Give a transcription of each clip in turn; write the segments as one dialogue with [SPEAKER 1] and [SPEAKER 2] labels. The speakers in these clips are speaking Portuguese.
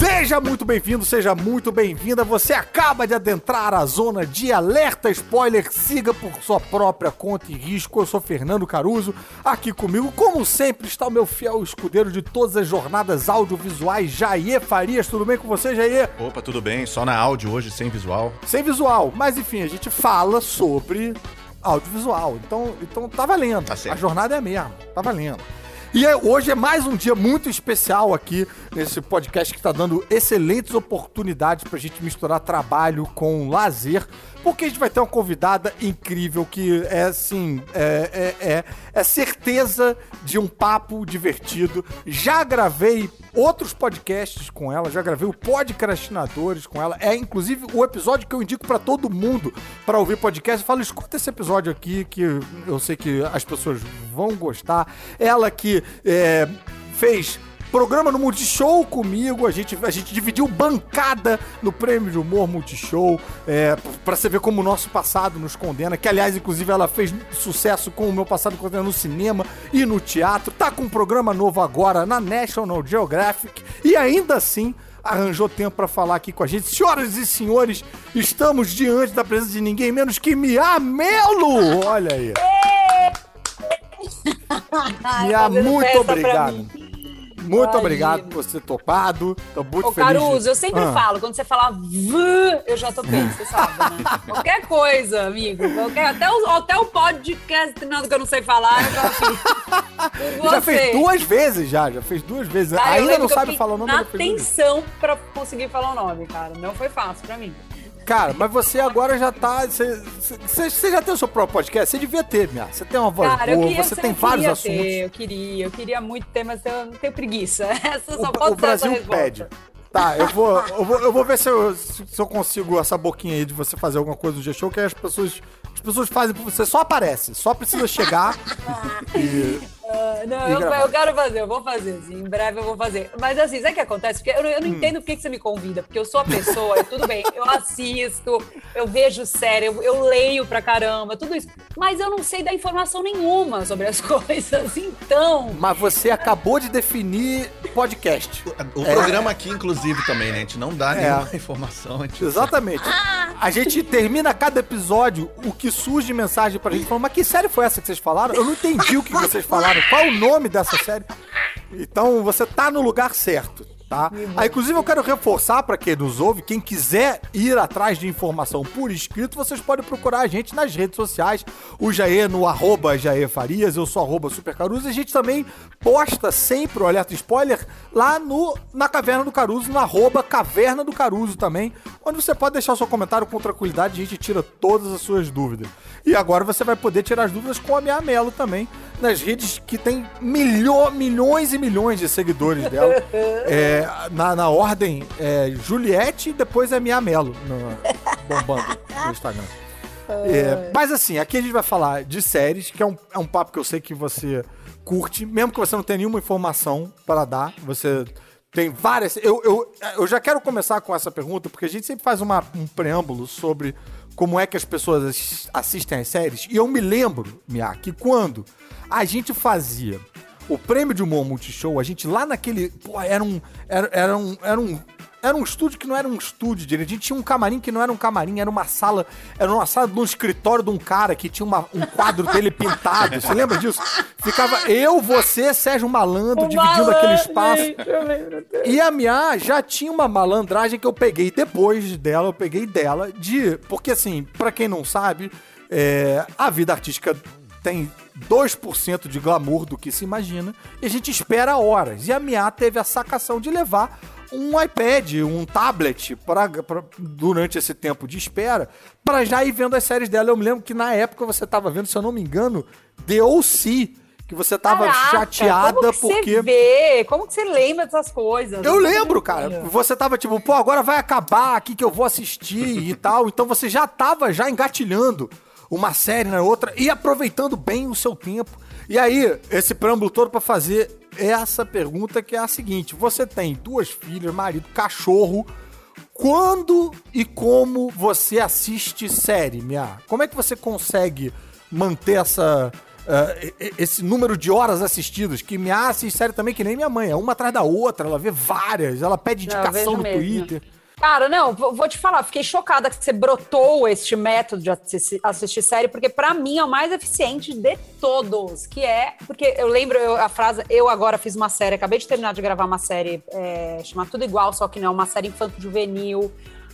[SPEAKER 1] Seja muito bem-vindo, seja muito bem-vinda. Você acaba de adentrar a zona de alerta spoiler. Siga por sua própria conta e risco. Eu sou Fernando Caruso. Aqui comigo, como sempre, está o meu fiel escudeiro de todas as jornadas audiovisuais, Jair Farias. Tudo bem com você, Jair?
[SPEAKER 2] Opa, tudo bem? Só na áudio hoje, sem visual.
[SPEAKER 1] Sem visual, mas enfim, a gente fala sobre audiovisual. Então, então tá valendo.
[SPEAKER 2] Tá.
[SPEAKER 1] A jornada é a mesma. Tá valendo. E é- hoje é mais um dia muito especial aqui nesse podcast que está dando excelentes oportunidades para a gente misturar trabalho com lazer, porque a gente vai ter uma convidada incrível que é assim, é, é, é, é certeza de um papo divertido. Já gravei outros podcasts com ela, já gravei o Podcrastinadores com ela. É inclusive o episódio que eu indico para todo mundo para ouvir podcast. Eu falo, escuta esse episódio aqui que eu sei que as pessoas vão gostar. Ela que é, fez programa no Multishow comigo, a gente, a gente dividiu bancada no Prêmio de Humor Multishow, é, pra você ver como o nosso passado nos condena, que aliás, inclusive, ela fez sucesso com o meu passado condena no cinema e no teatro, tá com um programa novo agora na National Geographic, e ainda assim arranjou tempo pra falar aqui com a gente. Senhoras e senhores, estamos diante da presença de ninguém menos que Mia Melo! Olha aí. Mia,
[SPEAKER 3] fazendo
[SPEAKER 1] muito obrigado. Muito
[SPEAKER 3] Imagina.
[SPEAKER 1] obrigado por você ter topado. Tô muito
[SPEAKER 3] Ô,
[SPEAKER 1] feliz. de-
[SPEAKER 3] Caruso, eu sempre
[SPEAKER 1] Ah.
[SPEAKER 3] falo, quando você fala V, eu já tô bem, você sabe, né? Qualquer coisa, amigo. Qualquer, até, o, até o podcast, nada que eu não sei falar, eu já fiz. Por
[SPEAKER 1] Já fez duas vezes, já. Já fez duas vezes.
[SPEAKER 3] Cara,
[SPEAKER 1] Ainda não sabe falar o nome
[SPEAKER 3] na tensão pra conseguir falar o nome, cara. Não foi fácil pra mim.
[SPEAKER 1] Cara, mas você agora já tá. Você, já tem o seu próprio podcast? Você devia ter, minha. Você tem uma voz
[SPEAKER 3] Cara,
[SPEAKER 1] boa,
[SPEAKER 3] queria,
[SPEAKER 1] você
[SPEAKER 3] eu
[SPEAKER 1] tem vários
[SPEAKER 3] queria
[SPEAKER 1] assuntos.
[SPEAKER 3] Ter, eu queria, eu queria muito ter, mas eu não tenho preguiça. Essa só
[SPEAKER 1] O,
[SPEAKER 3] pode
[SPEAKER 1] o Brasil pede. Tá, eu vou, eu vou, eu vou ver se eu, se eu consigo essa boquinha aí de você fazer alguma coisa no G-Show, que as pessoas, as pessoas fazem por você. Só aparece, só precisa chegar e...
[SPEAKER 3] Ah, não, eu, eu quero fazer, eu vou fazer, assim, em breve eu vou fazer. Mas assim, sabe o que acontece? Porque eu, não- eu não
[SPEAKER 1] Hum.
[SPEAKER 3] entendo por que que você me convida, porque eu sou a pessoa, e tudo bem, eu assisto, eu vejo série, eu, eu leio pra caramba, tudo isso. Mas eu não sei dar informação nenhuma sobre as coisas, então.
[SPEAKER 1] Mas você acabou de definir podcast.
[SPEAKER 2] O programa aqui, inclusive, também, né? A gente não dá
[SPEAKER 1] É.
[SPEAKER 2] nenhuma informação. A gente...
[SPEAKER 1] Exatamente. A gente termina cada episódio, o que surge de mensagem pra gente falando, mas que série foi essa que vocês falaram? Eu não entendi o que vocês falaram. Qual o nome dessa série? Então você tá no lugar certo. Tá? Aí, inclusive, eu quero reforçar para quem nos ouve, quem quiser ir atrás de informação por escrito, vocês podem procurar a gente nas redes sociais, o Jair no arroba Jair Farias, eu sou arroba Supercaruso, e a gente também posta sempre o alerta spoiler lá no, na Caverna do Caruso, no arroba Caverna do Caruso também, onde você pode deixar o seu comentário com tranquilidade, a gente tira todas as suas dúvidas. E agora você vai poder tirar as dúvidas com a Mia Melo também, nas redes que tem milho, milhões e milhões de seguidores dela. É, na, na ordem, é, Juliette e depois é Mia Melo, no, bombando no Instagram. É, mas assim, aqui a gente vai falar de séries, que é um, é um papo que eu sei que você curte, mesmo que você não tenha nenhuma informação para dar, você tem várias. Eu, eu, eu já quero começar com essa pergunta, porque a gente sempre faz uma- um preâmbulo sobre como é que as pessoas assis- assistem as séries, e eu me lembro, Mia, que quando a gente fazia o prêmio de humor Multishow, a gente lá naquele. Pô, era um. Era, era um. Era um era um estúdio que não era um estúdio direito. A gente tinha um camarim que não era um camarim, era uma sala. Era uma sala de um escritório de um cara que tinha uma- um quadro dele pintado. Você lembra disso? Ficava eu, você, Sérgio Malandro, dividindo aquele espaço.
[SPEAKER 3] Lembro.
[SPEAKER 1] E a Mia já tinha uma malandragem que eu peguei depois dela, eu peguei dela de. Porque assim, pra quem não sabe, é, a vida artística tem 2% de glamour do que se imagina, e a gente espera horas. E a Mia teve a sacação de levar um iPad, um tablet pra, pra- durante esse tempo de espera, pra já ir vendo as séries dela. Eu me lembro que na época você tava vendo, se eu não me engano, The O.C., que você tava
[SPEAKER 3] Caraca,
[SPEAKER 1] chateada
[SPEAKER 3] como que
[SPEAKER 1] porque...
[SPEAKER 3] Você vê? Como que você lembra dessas coisas?
[SPEAKER 1] Eu lembro, cara. Você tava tipo, pô, agora vai acabar aqui que eu vou assistir e tal. Então você já tava já engatilhando uma série na outra e aproveitando bem o seu tempo. E aí, esse preâmbulo todo pra fazer essa pergunta que é a seguinte: você tem duas filhas, marido, cachorro. quando e como você assiste série, Mia? Como é que você consegue manter essa uh, esse número de horas assistidas? Que Mia assiste série também que nem minha mãe, é uma atrás da outra, ela vê várias, ela pede indicação no mesmo. Twitter.
[SPEAKER 3] Cara, não, vou te falar, fiquei chocada que você brotou este método de assistir, série, porque para mim é o mais eficiente de todos, que é, porque eu lembro eu, a frase, eu agora fiz uma série, acabei de terminar de gravar uma série é, chamada Tudo Igual, só que não, uma série infanto-juvenil,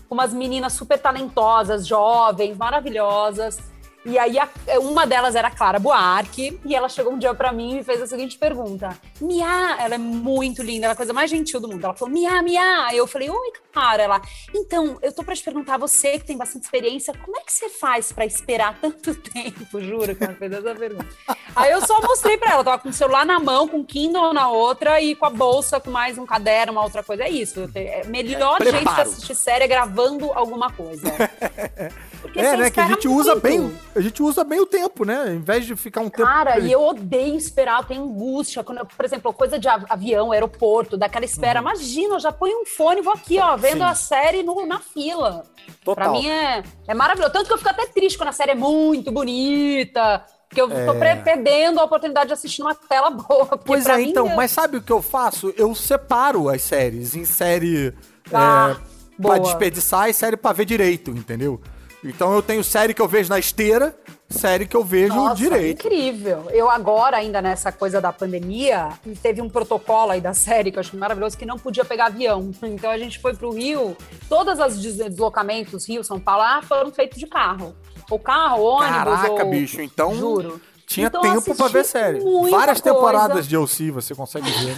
[SPEAKER 3] com umas meninas super talentosas, jovens, maravilhosas, e aí, a, uma delas era a Clara Buarque, e ela chegou um dia para mim e fez a seguinte pergunta: Mia, ela é muito linda, ela é a coisa mais gentil do mundo. Ela falou: Mia, Mia. Eu falei: Oi, Clara. Ela, então, eu tô pra te perguntar, você que tem bastante experiência, como é que você faz para esperar tanto tempo? Juro que ela fez essa pergunta. Aí eu só mostrei pra ela, tava com o celular na mão, com o Kindle na outra e com a bolsa com mais um caderno, uma outra coisa. É isso. É melhor Preparo. jeito de assistir série é gravando alguma coisa.
[SPEAKER 1] Porque é, né? Que a gente usa bem. A gente usa bem o tempo, né? Em vez de ficar um tempo.
[SPEAKER 3] Cara, e eu odeio esperar, eu tenho angústia. Quando eu, por exemplo, coisa de avião, aeroporto, daquela espera. Uhum. Imagina, eu já ponho um fone e vou aqui, ó, vendo Sim. a série no, na fila. Total. Pra mim é, é maravilhoso. Tanto que eu fico até triste quando a série é muito bonita. Porque eu é... tô perdendo a oportunidade de assistir numa tela boa.
[SPEAKER 1] Pois é, então, é... mas sabe o que eu faço? Eu separo as séries em série ah, é, pra desperdiçar e série pra ver direito, entendeu? Então eu tenho série que eu vejo na esteira, série que eu vejo Nossa, direito.
[SPEAKER 3] Incrível. Eu agora, ainda nessa coisa da pandemia, teve um protocolo aí da série que eu acho maravilhoso, que não podia pegar avião. Então a gente foi pro Rio, todas as deslocamentos Rio, São Paulo, ah, foram feitos de carro. O carro, ônibus.
[SPEAKER 1] Caraca,
[SPEAKER 3] ou...
[SPEAKER 1] bicho, então. Juro. Tinha então, tempo pra ver série. Várias coisa. temporadas de OC você consegue ver.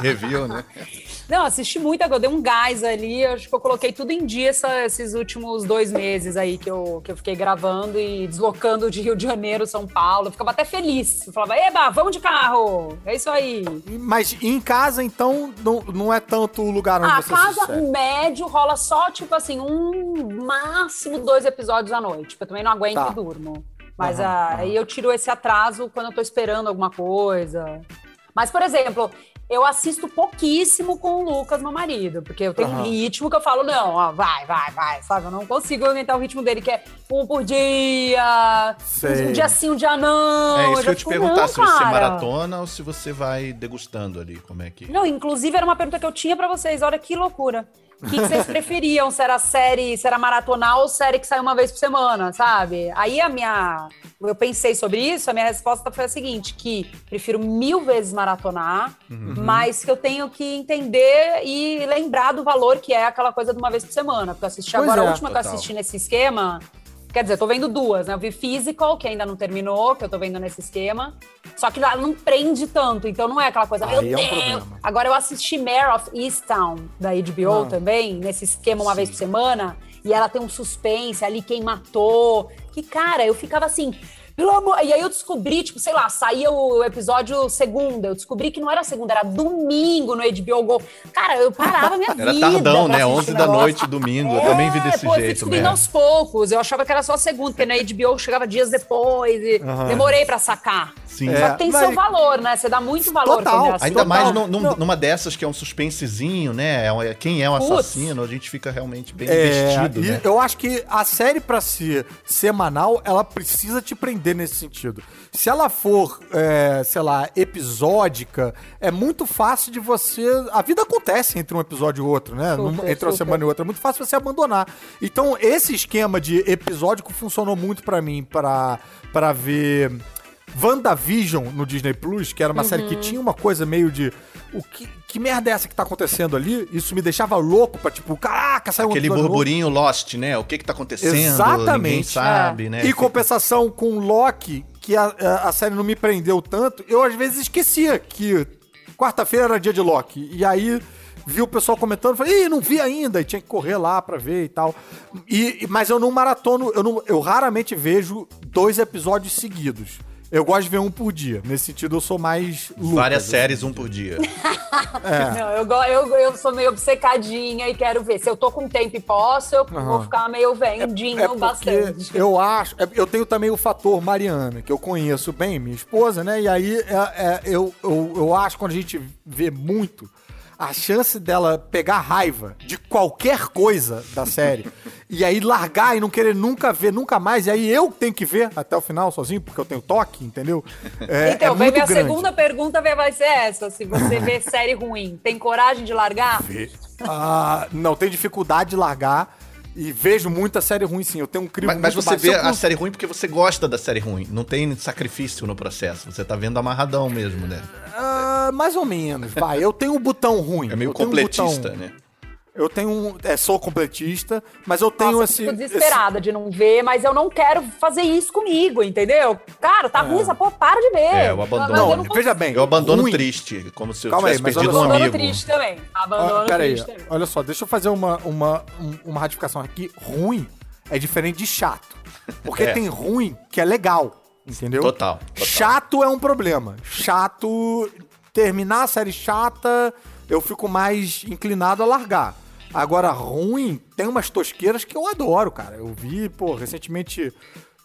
[SPEAKER 2] Review, né?
[SPEAKER 3] Não, assisti muito, eu dei um gás ali. Acho que eu coloquei tudo em dia essa, esses últimos dois meses aí que eu, que eu fiquei gravando e deslocando de Rio de Janeiro, São Paulo. Eu ficava até feliz. Eu falava, eba, vamos de carro! É isso aí.
[SPEAKER 1] Mas em casa, então, não, não é tanto o lugar onde
[SPEAKER 3] ah,
[SPEAKER 1] você
[SPEAKER 3] casa médio rola só, tipo assim, um máximo dois episódios à noite. Eu também não aguento tá. e durmo. Mas uhum, aí uhum. eu tiro esse atraso quando eu tô esperando alguma coisa. Mas, por exemplo, eu assisto pouquíssimo com o Lucas, meu marido, porque eu tenho uhum. um ritmo que eu falo, não, ó, vai, vai, vai, sabe? Eu não consigo aumentar o ritmo dele, que é um por dia, Sei. um dia sim, um dia não.
[SPEAKER 2] É isso eu que eu te perguntar, se você maratona ou se você vai degustando ali, como é que...
[SPEAKER 3] Não, inclusive era uma pergunta que eu tinha para vocês, olha que loucura. O que, que, vocês preferiam? Se era série, se era maratonal ou série que sai uma vez por semana, sabe? Aí a minha. Eu pensei sobre isso, a minha resposta foi a seguinte: que prefiro mil vezes maratonar, uhum. mas que eu tenho que entender e lembrar do valor que é aquela coisa de uma vez por semana. Porque eu assisti pois agora, é, a última total. que eu assisti nesse esquema Quer dizer, eu tô vendo duas, né? Eu vi Physical, que ainda não terminou, que eu tô vendo nesse esquema. Só que ela não prende tanto, então não é aquela coisa. Aí meu é um Deus. Agora eu assisti Mare of Easttown, da HBO ah. também, nesse esquema uma Sim. vez por semana. E ela tem um suspense ali, quem matou. Que, cara, eu ficava assim pelo amor. E aí eu descobri, tipo, sei lá, saía o episódio segunda. Eu descobri que não era segunda, era domingo no HBO Go. Cara, eu parava minha
[SPEAKER 2] era
[SPEAKER 3] vida.
[SPEAKER 2] Era tardão, né? 11 da noite, domingo. É, eu também vi desse
[SPEAKER 3] pô,
[SPEAKER 2] jeito,
[SPEAKER 3] eu mesmo. aos poucos. Eu achava que era só segunda, porque na HBO chegava dias depois e uhum. demorei pra sacar. Sim. Só que tem mas... seu valor, né? Você dá muito valor
[SPEAKER 2] Total. Ainda Total. mais no, no, numa dessas que é um suspensezinho, né? É quem é o um assassino, a gente fica realmente bem é, investido, né?
[SPEAKER 1] Eu acho que a série, pra ser semanal, ela precisa te prender nesse sentido. Se ela for, é, sei lá, episódica, é muito fácil de você. A vida acontece entre um episódio e outro, né? Super, entre uma semana e outra. É muito fácil você abandonar. Então, esse esquema de episódico funcionou muito para mim, para ver. WandaVision no Disney Plus, que era uma uhum. série que uhum. tinha uma coisa meio de. O que, que merda é essa que tá acontecendo ali? Isso me deixava louco pra, tipo, caraca, saiu
[SPEAKER 2] Aquele um burburinho novo. Lost, né? O que que tá acontecendo? Exatamente. Ninguém sabe, é. né?
[SPEAKER 1] E compensação com Loki, que a, a, a, série não me prendeu tanto, eu às vezes esquecia que quarta-feira era dia de Loki. E aí vi o pessoal comentando, falei, Ih, não vi ainda, e tinha que correr lá pra ver e tal. E, mas eu não maratono, eu, não, eu raramente vejo dois episódios seguidos. Eu gosto de ver um por dia. Nesse sentido, eu sou mais.
[SPEAKER 2] Lucas, Várias assim. séries, um por dia.
[SPEAKER 3] é. Não, eu, eu, eu sou meio obcecadinha e quero ver. Se eu tô com tempo e posso, eu uhum. vou ficar meio vendinho é, é bastante.
[SPEAKER 1] Eu acho. É, eu tenho também o fator Mariana, que eu conheço bem, minha esposa, né? E aí é, é, eu, eu, eu acho quando a gente vê muito a chance dela pegar raiva de qualquer coisa da série e aí largar e não querer nunca ver, nunca mais, e aí eu tenho que ver até o final sozinho, porque eu tenho toque, entendeu?
[SPEAKER 3] É, então, é minha grande. segunda pergunta vai ser essa: se você vê série ruim, tem coragem de largar?
[SPEAKER 1] Ah, não, tem dificuldade de largar. E vejo muita série ruim, sim. Eu tenho um crime
[SPEAKER 2] Mas, mas você vê a série ruim porque você gosta da série ruim. Não tem sacrifício no processo. Você tá vendo amarradão mesmo, né?
[SPEAKER 1] Uh, mais ou menos, vai. Eu tenho um botão ruim.
[SPEAKER 2] É meio completista, um botão... né?
[SPEAKER 1] Eu tenho um. É, sou completista, mas eu tenho Nossa, esse.
[SPEAKER 3] Eu fico desesperada esse... de não ver, mas eu não quero fazer isso comigo, entendeu? Cara, tá é. ruim essa porra, para de ver.
[SPEAKER 2] É, eu abandono. Não, não veja bem. Eu abandono ruim. triste, como se eu Calma tivesse aí, perdido um amigo. Abandono
[SPEAKER 3] triste também. Abandono
[SPEAKER 1] ah, triste aí, também. Olha só, deixa eu fazer uma, uma, uma ratificação aqui. Ruim é diferente de chato. Porque é. tem ruim que é legal. Entendeu?
[SPEAKER 2] Total, total.
[SPEAKER 1] Chato é um problema. Chato. Terminar a série chata, eu fico mais inclinado a largar. Agora, ruim, tem umas tosqueiras que eu adoro, cara. Eu vi, pô, recentemente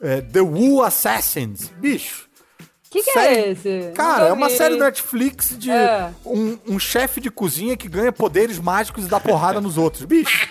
[SPEAKER 1] é, The Wu Assassins. Bicho.
[SPEAKER 3] O que, que é série... é esse?
[SPEAKER 1] Cara, é uma série da Netflix de é. um, um chefe de cozinha que ganha poderes mágicos e dá porrada nos outros. Bicho.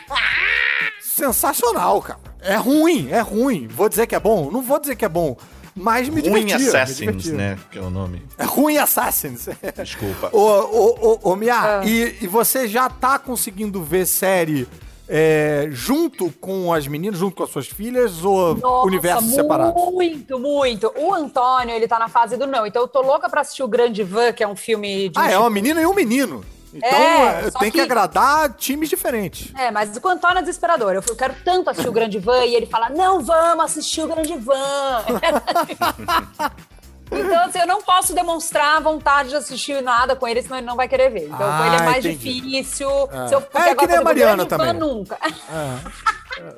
[SPEAKER 1] Sensacional, cara. É ruim, é ruim. Vou dizer que é bom? Não vou dizer que é bom. Mas me
[SPEAKER 2] Ruim
[SPEAKER 1] divertia.
[SPEAKER 2] Assassins, me né? Que é o nome.
[SPEAKER 1] É Ruim Assassins.
[SPEAKER 2] Desculpa.
[SPEAKER 1] ô, ô, ô, ô Mia, é. e, e você já tá conseguindo ver série é, junto com as meninas, junto com as suas filhas, ou Nossa, universos separados?
[SPEAKER 3] Muito, muito. O Antônio, ele tá na fase do não. Então eu tô louca pra assistir o Grande Van, que é um filme
[SPEAKER 1] de. Ah, um é tipo... uma menina e um menino. Então é, tem que... que... agradar times diferentes.
[SPEAKER 3] É, mas o Antônio é desesperador. Eu quero tanto assistir o Grande Van e ele fala: não, vamos assistir o Grande Van. Então, assim, eu não posso demonstrar vontade de assistir nada com ele, senão ele não vai querer ver. Então, ah, com ele é mais entendi. difícil.
[SPEAKER 1] É. Se eu, é que nem a Mariana também. nunca. É.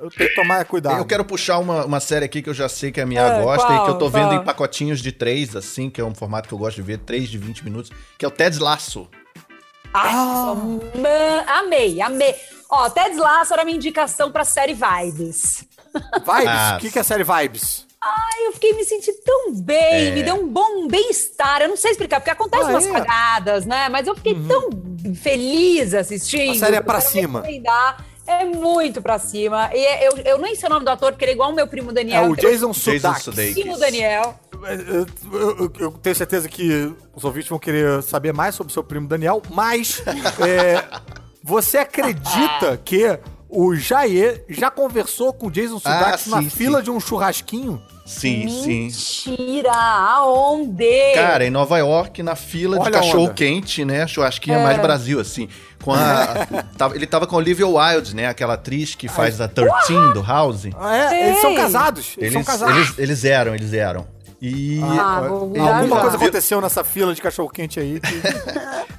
[SPEAKER 1] Eu tenho que tomar cuidado.
[SPEAKER 2] Eu quero puxar uma, uma série aqui que eu já sei que a minha é, gosta qual, e que eu tô qual? vendo em pacotinhos de três, assim, que é um formato que eu gosto de ver, três de 20 minutos, que é o Ted Lasso.
[SPEAKER 3] Ah, ah. amei, amei. Ó, Ted Lasso era minha indicação pra série Vibes.
[SPEAKER 1] Vibes? O que, que é série Vibes?
[SPEAKER 3] Ai, eu fiquei me sentindo tão bem, é. me deu um bom bem-estar. Eu não sei explicar, porque acontece ah, umas é. cagadas, né? Mas eu fiquei uhum. tão feliz assistindo. A
[SPEAKER 1] série é pra cima.
[SPEAKER 3] É muito pra cima. E é, eu, eu nem sei o nome do ator, porque ele é igual o meu primo Daniel.
[SPEAKER 1] É o Jason Sudeikis.
[SPEAKER 3] Primo Daniel.
[SPEAKER 1] Eu, eu, eu, tenho certeza que os ouvintes vão querer saber mais sobre o seu primo Daniel, mas é, você acredita que o Jair já conversou com o Jason Sudeikis ah, na sim, fila sim. de um churrasquinho?
[SPEAKER 2] Sim,
[SPEAKER 3] Mentira, sim. Mentira! Aonde?
[SPEAKER 2] Cara, em Nova York, na fila Olha de cachorro quente, né? Churrasquinha é. mais Brasil, assim. Com a, tava, ele tava com a Olivia Wilde, né? Aquela atriz que faz a 13 do House.
[SPEAKER 1] É, eles são casados. Eles, eles são casados.
[SPEAKER 2] Eles, eles eram, eles eram. E
[SPEAKER 1] ah, alguma coisa aconteceu nessa fila de cachorro quente aí. Que...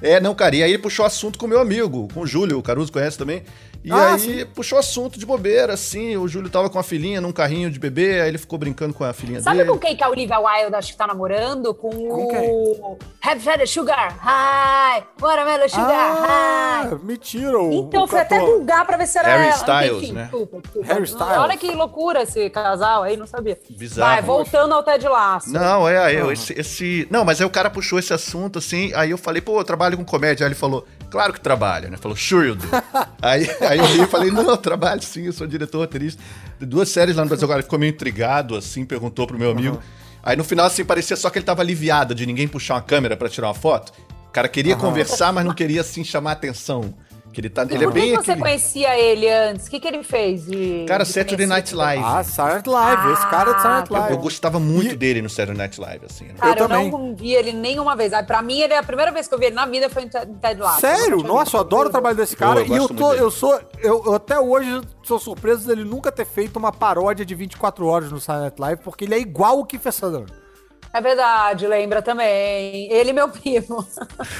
[SPEAKER 2] é, não, cara. E aí ele puxou assunto com o meu amigo, com o Júlio, o Caruso conhece também. E ah, aí sim. puxou assunto de bobeira, assim. O Júlio tava com a filhinha num carrinho de bebê, aí ele ficou brincando com a filhinha
[SPEAKER 3] Sabe
[SPEAKER 2] dele.
[SPEAKER 3] Sabe com quem que a Olivia Wilde acho que tá namorando? Com, com o. Have had a sugar high! Watermelon sugar ah, high!
[SPEAKER 1] Mentira! O,
[SPEAKER 3] então,
[SPEAKER 1] o
[SPEAKER 3] fui até vulgar pra ver se era
[SPEAKER 2] Harry
[SPEAKER 3] ela.
[SPEAKER 2] Styles, Enfim, né?
[SPEAKER 3] Desculpa, desculpa. Harry Styles. Olha que loucura esse casal aí, não sabia. Bizarro. Vai, voltando ao Ted Laço.
[SPEAKER 2] Não, é, é esse, esse. Não, mas aí o cara puxou esse assunto, assim, aí eu falei, pô, eu trabalho com comédia. Aí ele falou, claro que trabalha, né? Falou, sure you do. aí, aí eu ri e falei, não, eu trabalho sim, eu sou diretor roteirista. De duas séries lá no Brasil, agora ele ficou meio intrigado, assim, perguntou pro meu amigo. Uhum. Aí no final, assim, parecia só que ele tava aliviado de ninguém puxar uma câmera para tirar uma foto. O cara queria uhum. conversar, mas não queria, assim, chamar atenção. Que ele tá, ele é
[SPEAKER 3] Por
[SPEAKER 2] que
[SPEAKER 3] é bem você aquele... conhecia ele antes? O que, que ele fez? De,
[SPEAKER 2] cara, de Saturday Night Live.
[SPEAKER 1] Ah, Saturday Night Live. Ah, esse cara é Saturday Night Live.
[SPEAKER 2] Eu, eu gostava muito e... dele no Saturday Night Live, assim. Né?
[SPEAKER 3] Cara, eu, eu não vi ele nenhuma vez. Pra mim, ele é a primeira vez que eu vi ele na vida foi em Ted Lasso.
[SPEAKER 1] Sério? Nossa, eu adoro o trabalho desse cara. eu e eu, tô, eu sou... Eu, eu, até hoje sou surpreso dele nunca ter feito uma paródia de 24 horas no Saturday Night Live, porque ele é igual o Kiefer Sutherland.
[SPEAKER 3] É verdade, lembra também. Ele e meu primo.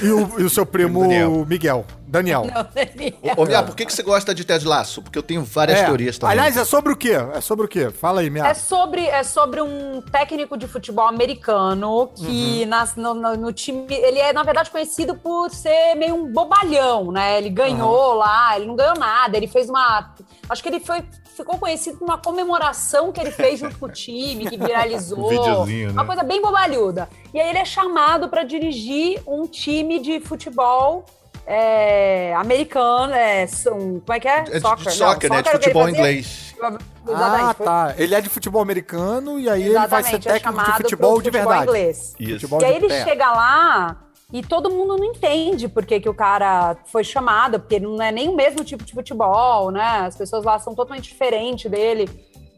[SPEAKER 1] E o, e o seu primo Daniel. Miguel. Daniel. Não,
[SPEAKER 2] Daniel. Ô, Mia, por que, que você gosta de Ted Laço? Porque eu tenho várias é. teorias também.
[SPEAKER 1] Aliás, é sobre o quê? É sobre o quê? Fala aí, Mia.
[SPEAKER 3] É sobre, é sobre um técnico de futebol americano que uhum. nas, no, no, no, time... Ele é, na verdade, conhecido por ser meio um bobalhão, né? Ele ganhou uhum. lá, ele não ganhou nada. Ele fez uma... Acho que ele foi ficou conhecido por uma comemoração que ele fez junto com o time, que viralizou. um né? Uma coisa bem bobalhuda. E aí ele é chamado para dirigir um time de futebol é, americano, é, um, como é que é?
[SPEAKER 2] É de- de soccer, né? De
[SPEAKER 3] é
[SPEAKER 2] futebol inglês.
[SPEAKER 1] Ah,
[SPEAKER 3] Exatamente, foi-
[SPEAKER 1] tá. Ele é de futebol americano e aí ele vai ser
[SPEAKER 3] Exatamente, é
[SPEAKER 1] técnico de
[SPEAKER 3] chamado
[SPEAKER 1] futebol de verdade.
[SPEAKER 3] inglês.
[SPEAKER 2] Isso.
[SPEAKER 1] Futebol
[SPEAKER 3] E aí
[SPEAKER 1] de
[SPEAKER 3] ele
[SPEAKER 1] pé.
[SPEAKER 3] chega lá e todo mundo não entende por que, que o cara foi chamado, porque ele não é nem o mesmo tipo de futebol, né? As pessoas lá são totalmente diferentes dele.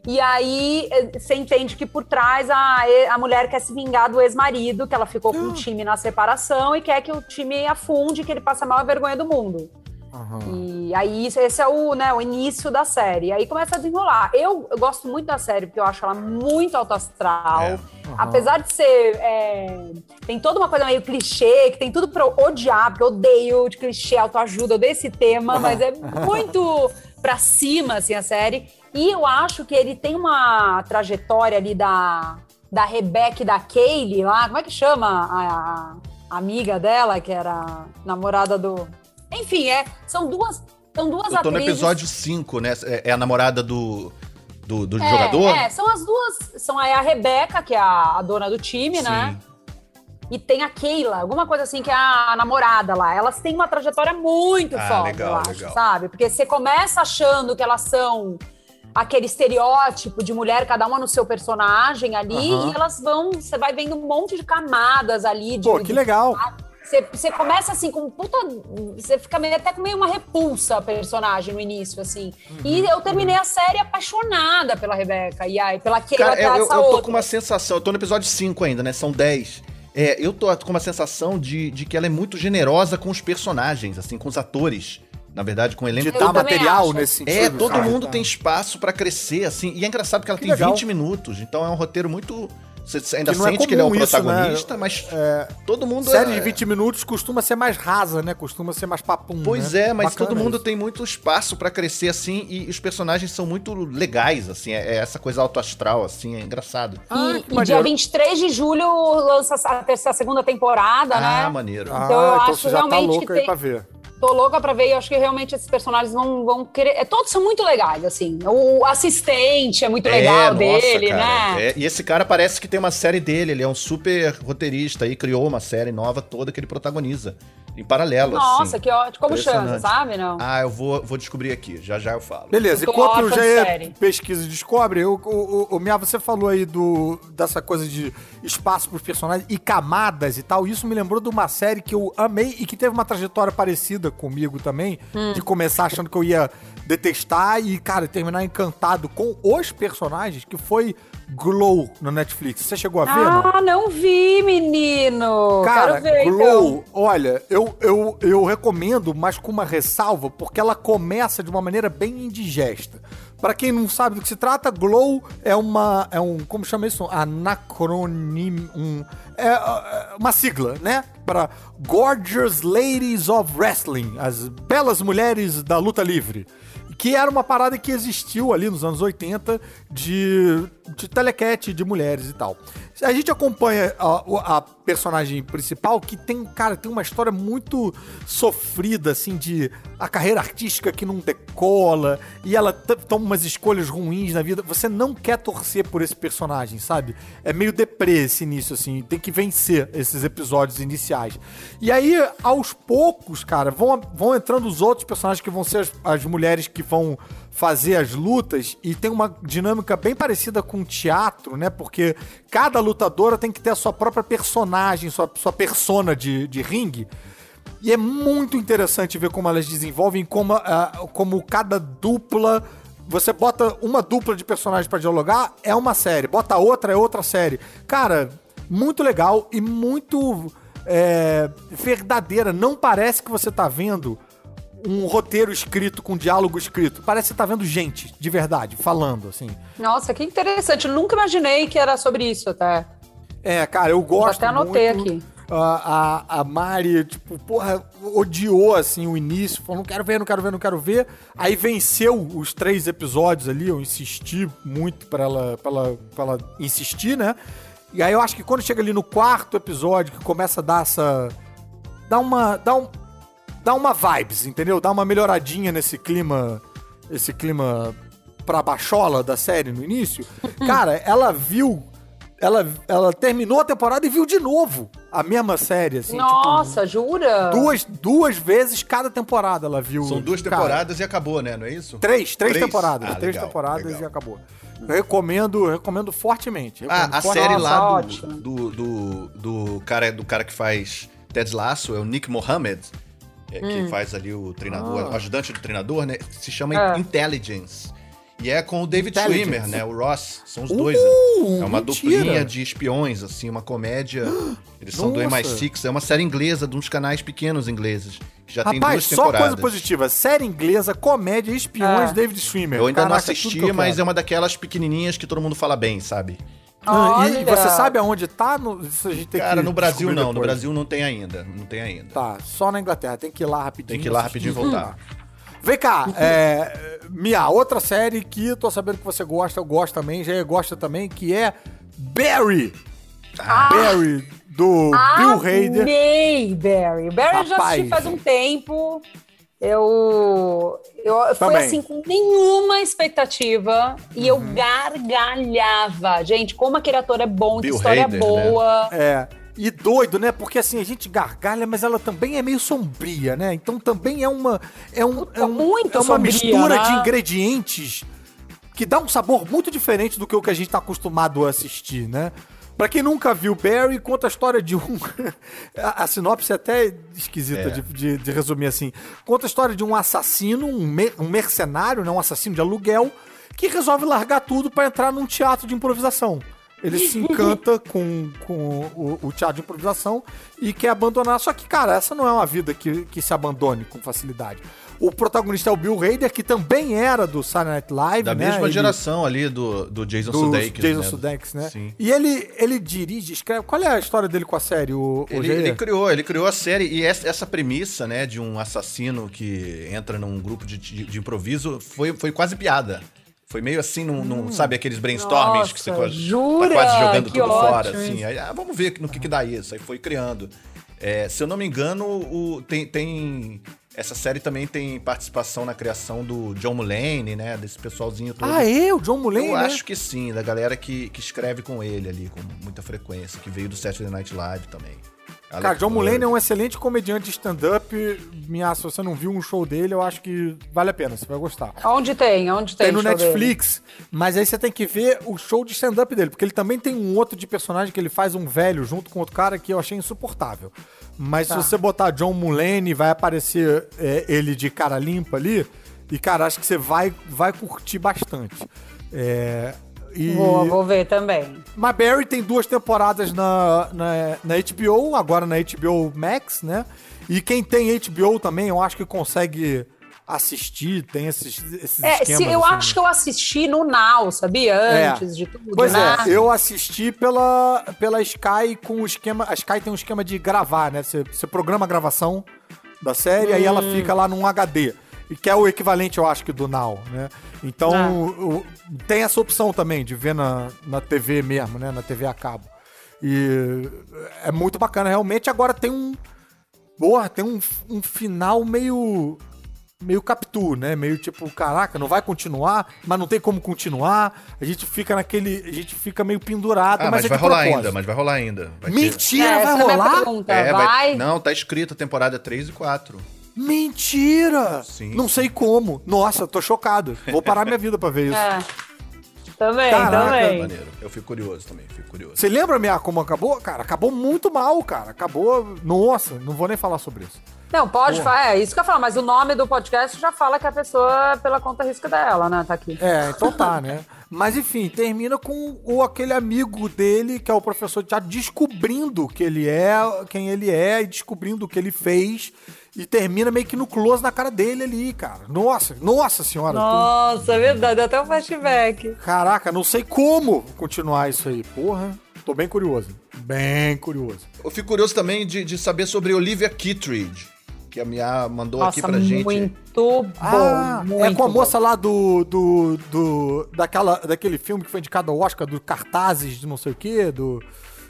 [SPEAKER 3] E aí eh, você entende que por trás a, a mulher quer se vingar do ex-marido, que ela ficou com o time na separação e quer que o time afunde, que ele passe a maior vergonha do mundo. E aí esse é o, né, o início da série. Aí começa a desenrolar. Eu, eu gosto muito da série, porque eu acho ela muito alto astral.
[SPEAKER 2] É.
[SPEAKER 3] Apesar de ser. é, tem toda uma coisa meio clichê, que tem tudo pra eu odiar, porque eu odeio de clichê, autoajuda, eu odeio esse tema, mas é muito pra cima, assim, a série. E eu acho que ele tem uma trajetória ali da, da Rebecca e da Kaylee lá, como é que chama a, a amiga dela, que era namorada do. Enfim, é, são duas. São duas
[SPEAKER 2] Eu tô no
[SPEAKER 3] atrizes.
[SPEAKER 2] episódio 5, né? É é a namorada do, do, do
[SPEAKER 3] É,
[SPEAKER 2] jogador?
[SPEAKER 3] É, são as duas. São aí a Rebeca, que é a, a dona do time, né?
[SPEAKER 2] Sim.
[SPEAKER 3] E tem a Keila, alguma coisa assim, que é a namorada lá. Elas têm uma trajetória muito
[SPEAKER 2] Ah,
[SPEAKER 3] foda,
[SPEAKER 2] legal,
[SPEAKER 3] eu acho,
[SPEAKER 2] legal.
[SPEAKER 3] sabe? Porque você começa achando que elas são aquele estereótipo de mulher, cada uma no seu personagem ali,
[SPEAKER 1] Aham.
[SPEAKER 3] e elas vão. Você vai vendo um monte de camadas ali. De,
[SPEAKER 1] Pô, que legal.
[SPEAKER 3] Você, você começa assim com puta. Você fica meio, até com meio uma repulsa a personagem no início, assim. E
[SPEAKER 2] Uhum.
[SPEAKER 3] eu terminei a série apaixonada pela Rebeca e aí, pela Keila,
[SPEAKER 2] Cara, eu, eu- eu tô
[SPEAKER 3] outra.
[SPEAKER 2] com uma sensação, eu tô no episódio 5 ainda, né? São 10. É, eu tô com uma sensação de, de que ela é muito generosa com os personagens, assim, com os atores. Na verdade, com o elenco.
[SPEAKER 1] De
[SPEAKER 3] Eu
[SPEAKER 1] dar material
[SPEAKER 3] acho.
[SPEAKER 1] nesse sentido.
[SPEAKER 2] É, todo
[SPEAKER 1] Ah,
[SPEAKER 2] mundo
[SPEAKER 1] tá.
[SPEAKER 2] tem espaço pra crescer, assim. E é engraçado porque ela
[SPEAKER 1] Que
[SPEAKER 2] tem
[SPEAKER 1] legal.
[SPEAKER 2] 20 minutos. Então é um roteiro muito. Você ainda
[SPEAKER 1] Que é
[SPEAKER 2] sente que ele é o
[SPEAKER 1] isso, né?
[SPEAKER 2] protagonista, mas todo mundo
[SPEAKER 1] Série
[SPEAKER 2] é.
[SPEAKER 1] de 20 minutos costuma ser mais rasa, né? Costuma ser mais papum.
[SPEAKER 2] Pois
[SPEAKER 1] né?
[SPEAKER 2] é, mas
[SPEAKER 1] Bacana
[SPEAKER 2] todo mundo
[SPEAKER 1] isso.
[SPEAKER 2] tem muito espaço pra crescer, assim, e os personagens são muito legais, assim, é, é essa coisa autoastral, assim, é engraçado.
[SPEAKER 1] Ah,
[SPEAKER 3] e, e dia
[SPEAKER 1] maneiro.
[SPEAKER 3] 23 de julho lança a, terceira, a segunda temporada,
[SPEAKER 2] Ah,
[SPEAKER 3] né?
[SPEAKER 2] maneiro.
[SPEAKER 1] Ah,
[SPEAKER 3] Então eu
[SPEAKER 1] então
[SPEAKER 3] acho
[SPEAKER 1] você já tá
[SPEAKER 3] realmente
[SPEAKER 1] louco
[SPEAKER 3] que
[SPEAKER 1] aí
[SPEAKER 3] tem-
[SPEAKER 1] pra ver.
[SPEAKER 3] Tô louca pra ver e eu acho que realmente esses personagens vão, vão querer. é, todos são muito legais, assim. O assistente é muito legal dele, né?
[SPEAKER 2] é, e esse cara parece que tem uma série dele, ele é um super roteirista e criou uma série nova toda que ele protagoniza. Em paralelo,
[SPEAKER 3] Nossa,
[SPEAKER 2] assim.
[SPEAKER 3] que ótimo. Como chama, sabe? Não.
[SPEAKER 2] Ah, eu vou, vou descobrir aqui, já já eu falo.
[SPEAKER 1] Beleza,
[SPEAKER 3] Eu tô
[SPEAKER 1] enquanto
[SPEAKER 3] de
[SPEAKER 1] Jair
[SPEAKER 3] série.
[SPEAKER 1] pesquisa e descobre, o, o, o, o Mia, você falou aí do, dessa coisa de espaço pros personagens e camadas e tal. Isso me lembrou de uma série que eu amei e que teve uma trajetória parecida comigo também,
[SPEAKER 3] Hum.
[SPEAKER 1] de começar achando que eu ia detestar e, cara, terminar encantado com os personagens, que foi Glow no Netflix. Você chegou a ver, não?
[SPEAKER 3] Ah, não vi, menino.
[SPEAKER 1] Cara,
[SPEAKER 3] Quero ver,
[SPEAKER 1] Glow,
[SPEAKER 3] então.
[SPEAKER 1] olha, eu, eu, eu recomendo, mas com uma ressalva, porque ela começa de uma maneira bem indigesta. Pra quem não sabe do que se trata, Glow é uma. É um. Como chama isso? Anacronim. Um, é, é uma sigla, né? Para Gorgeous Ladies of Wrestling as belas mulheres da luta livre. Que era uma parada que existiu ali nos anos 80 de, de de mulheres e tal. A gente acompanha a, a personagem principal que tem, cara, tem uma história muito sofrida, assim, de a carreira artística que não decola e ela toma umas escolhas ruins na vida. Você não quer torcer por esse personagem, sabe? É meio deprê esse início, assim. Tem que vencer esses episódios iniciais. E aí, aos poucos, cara, vão, vão entrando os outros personagens que vão ser as, as mulheres que vão fazer as lutas e tem uma dinâmica bem parecida com teatro, né? Porque cada lutadora tem que ter a sua própria personagem, sua, sua persona de, de ringue. E é muito interessante ver como elas desenvolvem, como, ah, como cada dupla. Você bota uma dupla de personagens pra dialogar, é uma série. Bota outra, é outra série. Cara, muito legal e muito é, verdadeira. Não parece que você tá vendo um roteiro escrito com diálogo escrito. Parece que você tá vendo gente, de verdade, falando, assim.
[SPEAKER 3] Nossa, que interessante. Eu nunca imaginei que era sobre isso até.
[SPEAKER 1] É, cara, eu gosto
[SPEAKER 3] até anotei
[SPEAKER 1] muito.
[SPEAKER 3] aqui.
[SPEAKER 1] A, a, a Mari, tipo, porra, odiou, assim, o início. Falou, não quero ver, não quero ver, não quero ver. Aí venceu os três episódios ali. Eu insisti muito pra ela, pra ela, pra ela insistir, né? E aí eu acho que quando chega ali no quarto episódio, que começa a dar essa... Dá uma... Dá um, dá uma vibes, entendeu? Dá uma melhoradinha nesse clima... Esse clima pra baixola da série no início. Cara, ela viu ela, ela terminou a temporada e viu de novo A mesma série, assim.
[SPEAKER 3] Nossa, jura?
[SPEAKER 1] Tipo, duas, duas vezes cada temporada ela viu.
[SPEAKER 2] São duas
[SPEAKER 1] Cara,
[SPEAKER 2] temporadas e acabou, né? Não é isso?
[SPEAKER 1] Três, três,
[SPEAKER 2] Três?
[SPEAKER 1] temporadas.
[SPEAKER 2] Ah,
[SPEAKER 1] três
[SPEAKER 2] legal,
[SPEAKER 1] temporadas
[SPEAKER 2] legal.
[SPEAKER 1] e acabou. Eu recomendo, recomendo fortemente.
[SPEAKER 2] Ah,
[SPEAKER 1] recomendo
[SPEAKER 2] a
[SPEAKER 1] forte-
[SPEAKER 2] série
[SPEAKER 3] Nossa,
[SPEAKER 2] lá do, do, do, do cara, do cara que faz Ted Lasso, é o Nick Mohammed, é, que faz ali o treinador,
[SPEAKER 1] Ah.
[SPEAKER 2] o ajudante do treinador, né? Se chama
[SPEAKER 3] É.
[SPEAKER 2] Intelligence. E é com o David. Schwimmer, né? O Ross. São os
[SPEAKER 1] Uh,
[SPEAKER 2] dois. né? É uma
[SPEAKER 1] mentira.
[SPEAKER 2] duplinha de espiões, assim, uma comédia. Eles são do
[SPEAKER 1] Nossa.
[SPEAKER 2] MI6. É uma série inglesa, de uns canais pequenos ingleses. Que já tem
[SPEAKER 1] Rapaz,
[SPEAKER 2] duas
[SPEAKER 1] só
[SPEAKER 2] temporadas.
[SPEAKER 1] coisa positiva. Série inglesa, comédia, espiões,
[SPEAKER 3] Ah.
[SPEAKER 1] David Schwimmer.
[SPEAKER 2] Eu ainda não
[SPEAKER 1] Caraca, tudo
[SPEAKER 2] assisti, mas é uma daquelas pequenininhas que todo mundo fala bem, sabe?
[SPEAKER 1] Ah, E
[SPEAKER 3] Olha.
[SPEAKER 1] você sabe aonde tá? No, isso a gente tem
[SPEAKER 2] Cara,
[SPEAKER 1] que
[SPEAKER 2] no Brasil não. No
[SPEAKER 1] depois.
[SPEAKER 2] Brasil não tem ainda. Não tem ainda.
[SPEAKER 1] Tá, só na Inglaterra. Tem que ir lá rapidinho.
[SPEAKER 2] Tem que ir lá rapidinho e voltar.
[SPEAKER 1] Vem cá, é, Mia, outra série que tô sabendo que você gosta, eu gosto também, já gosta também, que é Barry.
[SPEAKER 2] Ah.
[SPEAKER 1] Barry, do Bill Hader.
[SPEAKER 3] Amei, Barry. Barry eu já assisti
[SPEAKER 1] Rapaz.
[SPEAKER 3] faz um tempo. Eu, eu fui
[SPEAKER 1] Também.
[SPEAKER 3] assim com nenhuma expectativa e eu
[SPEAKER 1] Uhum.
[SPEAKER 3] gargalhava. Gente, como aquele ator é bom, que
[SPEAKER 2] Bill
[SPEAKER 3] história
[SPEAKER 2] Hader,
[SPEAKER 3] boa.
[SPEAKER 1] É. E doido, né? Porque assim, a gente gargalha, mas ela também é meio sombria, né? Então também é uma. É, um, é, um-
[SPEAKER 3] muito
[SPEAKER 1] é uma
[SPEAKER 3] sombria,
[SPEAKER 1] mistura
[SPEAKER 3] né?
[SPEAKER 1] de ingredientes que dá um sabor muito diferente do que o que a gente tá acostumado a assistir, né? Pra quem nunca viu Barry, conta a história de um. a, a sinopse é até esquisita
[SPEAKER 2] É.
[SPEAKER 1] de, de- de resumir assim. Conta a história de um assassino, um, me- um mercenário, né? um assassino de aluguel, que resolve largar tudo pra entrar num teatro de improvisação. Ele se encanta com, com o, o teatro de improvisação e quer abandonar. Só que, cara, essa não é uma vida que, que se abandone com facilidade. O protagonista é o Bill Hader, que também era do Saturday Night Live,
[SPEAKER 2] Da
[SPEAKER 1] né?
[SPEAKER 2] mesma
[SPEAKER 1] Ele-
[SPEAKER 2] geração ali do, do Jason
[SPEAKER 1] do
[SPEAKER 2] Sudeikis.
[SPEAKER 1] Jason
[SPEAKER 2] né?
[SPEAKER 1] Sudeikis, né?
[SPEAKER 2] Sim.
[SPEAKER 1] E ele, ele dirige, escreve. Qual é a história dele com a série? O, o
[SPEAKER 2] Ele,
[SPEAKER 1] Jair?
[SPEAKER 2] ele criou, ele criou a série e essa, essa premissa, né, de um assassino que entra num grupo de, de, de improviso foi, foi quase piada. Foi meio assim, num, num- sabe aqueles brainstormings que você
[SPEAKER 3] Nossa,
[SPEAKER 2] quase,
[SPEAKER 3] jura?
[SPEAKER 2] tá quase jogando
[SPEAKER 3] Que
[SPEAKER 2] tudo fora,
[SPEAKER 3] ótimo
[SPEAKER 2] assim.
[SPEAKER 3] isso.
[SPEAKER 2] Aí, ah, vamos ver no que, que dá isso. Aí foi criando. É, se eu não me engano, o, tem, tem- essa série também tem participação na criação do John Mulaney, né, desse pessoalzinho todo.
[SPEAKER 1] Ah, é? O John Mulaney,
[SPEAKER 2] Eu
[SPEAKER 1] né?
[SPEAKER 2] acho que sim, da galera que, que escreve com ele ali, com muita frequência, que veio do Saturday Night Live também.
[SPEAKER 1] Cara,
[SPEAKER 2] Alex
[SPEAKER 1] John Mulaney é um excelente comediante de stand-up. Minha, se você não viu um show dele, eu acho que vale a pena, você vai gostar.
[SPEAKER 3] Onde tem? Onde tem?
[SPEAKER 1] Tem no
[SPEAKER 3] show dele?
[SPEAKER 1] Netflix, mas aí você tem que ver o show de stand-up dele, porque ele também tem um outro de personagem que ele faz um velho junto com outro cara que eu achei insuportável. Mas
[SPEAKER 3] Tá.
[SPEAKER 1] se você botar John Mulaney, vai aparecer é, ele de cara limpa ali, e cara, acho que você vai, vai curtir bastante. É, e...
[SPEAKER 3] Vou, vou ver também.
[SPEAKER 1] Mas Barry tem duas temporadas na, na, na HBO, agora na HBO Max, né? E quem tem HBO também, eu acho que consegue assistir, tem esses, esses
[SPEAKER 3] É, se,
[SPEAKER 1] esquemas.
[SPEAKER 3] eu
[SPEAKER 1] assim,
[SPEAKER 3] acho que eu assisti no Now, sabia?
[SPEAKER 1] É.
[SPEAKER 3] Antes de tudo,
[SPEAKER 1] Pois
[SPEAKER 3] né?
[SPEAKER 1] é, eu assisti pela, pela Sky com o esquema. A Sky tem um esquema de gravar, né? Você, você programa a gravação da série, aí
[SPEAKER 3] Hum.
[SPEAKER 1] ela fica lá num HD. E que é o equivalente, eu acho, que do Now, né? Então,
[SPEAKER 3] Ah.
[SPEAKER 1] o- tem essa opção também de ver na, na TV mesmo, né? Na TV a cabo. E é muito bacana, realmente. Agora tem um. Porra, tem um, um final meio. Meio captu, né? Meio tipo, caraca, não vai continuar, mas não tem como continuar. A gente fica naquele. A gente fica meio pendurado,
[SPEAKER 2] Ah,
[SPEAKER 1] mas,
[SPEAKER 2] mas,
[SPEAKER 1] é
[SPEAKER 2] vai rolar
[SPEAKER 1] propósito.
[SPEAKER 2] ainda, mas vai rolar ainda. Vai ter-
[SPEAKER 1] Mentira,
[SPEAKER 3] É, essa
[SPEAKER 1] vai
[SPEAKER 3] é
[SPEAKER 1] rolar?
[SPEAKER 2] É,
[SPEAKER 3] vai?
[SPEAKER 2] vai... Não, tá escrito temporada 3 e 4.
[SPEAKER 1] Mentira!
[SPEAKER 2] Sim.
[SPEAKER 1] Não sei como. Nossa, tô chocado. Vou parar minha vida pra ver isso.
[SPEAKER 3] É. Também,
[SPEAKER 1] Caraca,
[SPEAKER 3] também.
[SPEAKER 2] Maneiro. Eu fico curioso também, fico curioso.
[SPEAKER 1] Você lembra, minha, como acabou? Cara, acabou muito mal, cara. Acabou. Nossa, não vou nem falar sobre isso.
[SPEAKER 3] Não, pode falar, é isso que eu falo, mas o nome do podcast já fala que a pessoa, pela conta risca dela, né, tá aqui.
[SPEAKER 1] É, então tá, né? Mas enfim, termina com o, aquele amigo dele, que é o professor de teatro, descobrindo que ele é, quem ele é, e descobrindo o que ele fez. E termina meio que no close na cara dele ali, cara. Nossa, nossa senhora.
[SPEAKER 3] Nossa, é verdade, deu até um flashback.
[SPEAKER 1] Caraca, não sei como continuar isso aí. Porra, tô bem curioso. Bem curioso.
[SPEAKER 2] Eu fico curioso também de, de saber sobre Olivia Kittredge, que a Mia mandou aqui
[SPEAKER 3] Nossa,
[SPEAKER 2] pra gente.
[SPEAKER 3] muito bom.
[SPEAKER 1] Ah,
[SPEAKER 3] muito
[SPEAKER 1] é com a
[SPEAKER 3] bom.
[SPEAKER 1] moça lá do. do, do daquela, daquele filme que foi indicado ao Oscar, do cartazes de não sei o quê, do.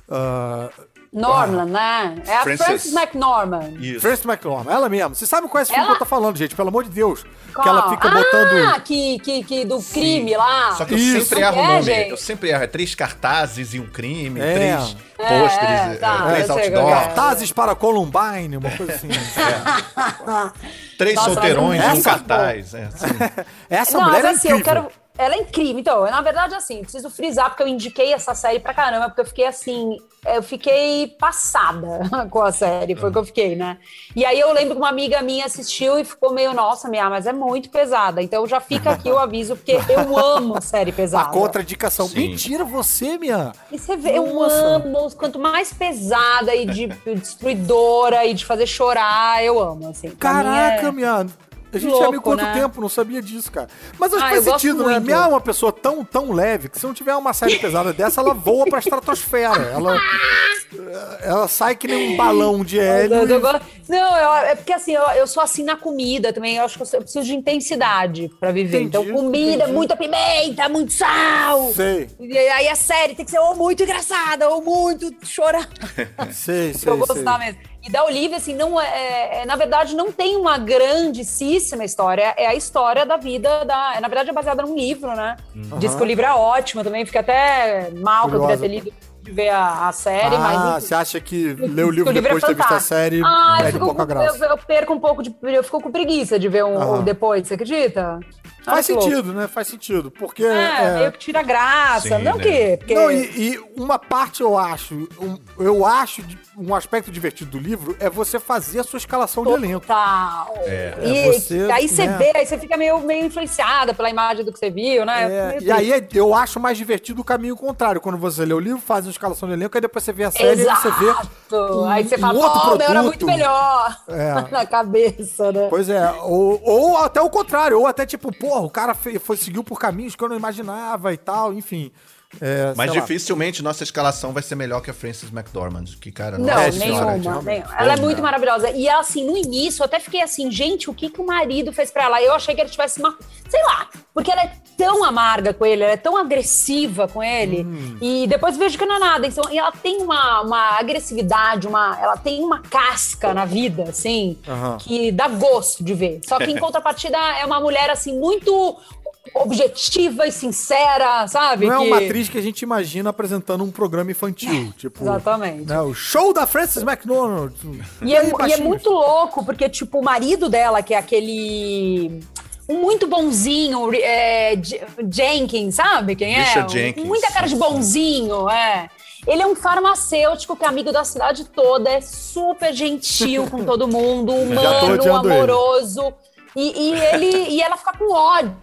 [SPEAKER 1] ah,
[SPEAKER 3] Norman, né? É a
[SPEAKER 2] Frances.
[SPEAKER 3] Frances McNorman.
[SPEAKER 2] Isso.
[SPEAKER 1] Frances McDormand, ela mesma. Você sabe qual é esse filme
[SPEAKER 3] Ela-
[SPEAKER 1] que eu tô falando, gente? Pelo amor de Deus. Que
[SPEAKER 3] Qual?
[SPEAKER 1] ela fica
[SPEAKER 3] ah,
[SPEAKER 1] botando.
[SPEAKER 3] que, que, que do crime lá.
[SPEAKER 2] Só que eu
[SPEAKER 1] Isso.
[SPEAKER 2] sempre erro o
[SPEAKER 3] É,
[SPEAKER 2] nome.
[SPEAKER 3] gente.
[SPEAKER 2] Eu sempre erro. É três cartazes e um crime,
[SPEAKER 1] É.
[SPEAKER 2] três
[SPEAKER 3] É,
[SPEAKER 2] pôsteres,
[SPEAKER 3] é,
[SPEAKER 2] é,
[SPEAKER 3] tá,
[SPEAKER 2] três outdoors,
[SPEAKER 3] é.
[SPEAKER 1] Cartazes para Columbine, uma coisa assim.
[SPEAKER 2] três
[SPEAKER 3] Nossa,
[SPEAKER 2] solteirões e um
[SPEAKER 1] essa-
[SPEAKER 2] cartaz. É, assim.
[SPEAKER 1] Essa
[SPEAKER 3] não,
[SPEAKER 1] mulher
[SPEAKER 3] mas
[SPEAKER 1] é
[SPEAKER 3] assim,
[SPEAKER 1] incrível.
[SPEAKER 3] eu quero. Ela é incrível. Então, na verdade, assim, preciso frisar, porque eu indiquei essa série pra caramba, porque eu fiquei assim. Eu fiquei passada com a série, foi o que eu fiquei, né? E aí eu lembro que uma amiga minha assistiu e ficou meio, nossa, minha, mas é muito pesada. Então já fica aqui o aviso, porque eu amo série
[SPEAKER 1] A
[SPEAKER 3] pesada.
[SPEAKER 1] contradicação.
[SPEAKER 2] Sim.
[SPEAKER 1] Mentira, você, minha.
[SPEAKER 3] E você vê, eu amo, quanto mais pesada e de destruidora e de fazer chorar, eu amo, assim.
[SPEAKER 1] Caraca,
[SPEAKER 3] é-
[SPEAKER 1] minha. A gente
[SPEAKER 3] Louco,
[SPEAKER 1] é amigo quanto
[SPEAKER 3] né?
[SPEAKER 1] tempo? Não sabia disso, cara. Mas acho que
[SPEAKER 3] Ah,
[SPEAKER 1] faz sentido, né? Minha é uma pessoa tão, tão leve que se não tiver uma série pesada dessa, ela voa pra estratosfera. Ela, ela sai que nem um balão de hélio. E-
[SPEAKER 3] Não, eu- é porque assim, eu, eu sou assim na comida também. Eu acho que eu, preciso de intensidade pra viver.
[SPEAKER 1] Entendi,
[SPEAKER 3] então, comida,
[SPEAKER 1] entendi.
[SPEAKER 3] muita pimenta, muito sal.
[SPEAKER 1] Sei,
[SPEAKER 3] E aí a série tem que ser ou muito engraçada ou muito chorar.
[SPEAKER 1] sei, sei.
[SPEAKER 3] pra eu
[SPEAKER 1] sei.
[SPEAKER 3] gostar mesmo. E da Olivia, assim, não é, é- na verdade, não tem uma grandíssima história. É a história da vida da. é, Na verdade, é baseada num livro, né? Diz que o livro é ótimo também. Fica até mal que eu queria ter lido de ver a, a série,
[SPEAKER 1] Ah,
[SPEAKER 3] mas.
[SPEAKER 1] você acha que ler o livro
[SPEAKER 3] que
[SPEAKER 1] depois de ter visto a série
[SPEAKER 3] ah, eu
[SPEAKER 1] perde um a
[SPEAKER 3] com-
[SPEAKER 1] graça?
[SPEAKER 3] Eu, eu perco um pouco de. Eu fico com preguiça de ver um, o depois, você acredita? Olha
[SPEAKER 1] Faz
[SPEAKER 3] que louco.
[SPEAKER 1] sentido, né? Faz sentido. Porque.
[SPEAKER 3] É,
[SPEAKER 1] é,
[SPEAKER 3] meio que tira graça.
[SPEAKER 2] Sim,
[SPEAKER 3] não o
[SPEAKER 2] né?
[SPEAKER 3] quê? Porque.
[SPEAKER 1] Não, e, e uma parte eu acho, um- eu acho de- um aspecto divertido do livro é você fazer a sua escalação de elenco.
[SPEAKER 3] Total.
[SPEAKER 2] É.
[SPEAKER 3] E
[SPEAKER 1] É, você,
[SPEAKER 3] aí você
[SPEAKER 1] né?
[SPEAKER 3] vê, aí você fica meio, meio influenciada pela imagem do que você viu, né?
[SPEAKER 1] É, e aí é- eu acho mais divertido o caminho contrário. Quando você lê o livro, faz uma escalação de elenco, aí depois você vê a série e você vê.
[SPEAKER 3] Exato.
[SPEAKER 1] um-
[SPEAKER 3] aí você
[SPEAKER 1] um
[SPEAKER 3] fala,
[SPEAKER 1] outro
[SPEAKER 3] pô, o meu era
[SPEAKER 1] produto."
[SPEAKER 3] muito melhor
[SPEAKER 1] É.
[SPEAKER 3] na cabeça, né?
[SPEAKER 1] Pois é, ou, ou até o contrário, ou até tipo, porra, o cara fe- foi, seguiu por caminhos que eu não imaginava e tal, enfim. É,
[SPEAKER 2] Mas
[SPEAKER 1] sei lá.
[SPEAKER 2] dificilmente nossa escalação vai ser melhor que a Frances McDormand. Que, cara,
[SPEAKER 3] Não,
[SPEAKER 2] nossa
[SPEAKER 1] senhora,
[SPEAKER 3] nenhuma,
[SPEAKER 1] realmente.
[SPEAKER 3] nenhuma. Ela é muito
[SPEAKER 2] não.
[SPEAKER 3] maravilhosa. E assim, no início, eu até fiquei assim, gente, o que, que o marido fez pra ela? Eu achei que ele tivesse uma. Sei lá, porque ela é tão amarga com ele, ela é tão agressiva com ele.
[SPEAKER 1] Hum.
[SPEAKER 3] E depois vejo que não é nada. Então, e ela tem uma, uma agressividade, uma, ela tem uma casca na vida, assim,
[SPEAKER 1] Aham.
[SPEAKER 3] que dá gosto de ver. Só que em contrapartida é uma mulher, assim, muito objetiva e sincera, sabe?
[SPEAKER 1] Não é
[SPEAKER 3] Que-
[SPEAKER 1] uma atriz que a gente imagina apresentando um programa infantil. Tipo,
[SPEAKER 3] Exatamente.
[SPEAKER 1] né, o show da Frances McDonald.
[SPEAKER 3] E é, e é muito louco, porque, tipo, o marido dela, que é aquele. Um muito bonzinho, é, Jenkins, sabe quem é?
[SPEAKER 2] Richard Jenkins.
[SPEAKER 3] Muita cara de bonzinho, é. Ele é um farmacêutico que é amigo da cidade toda, é super gentil com todo mundo, humano,
[SPEAKER 1] ele.
[SPEAKER 3] amoroso. E, e ele, e ela fica com ódio.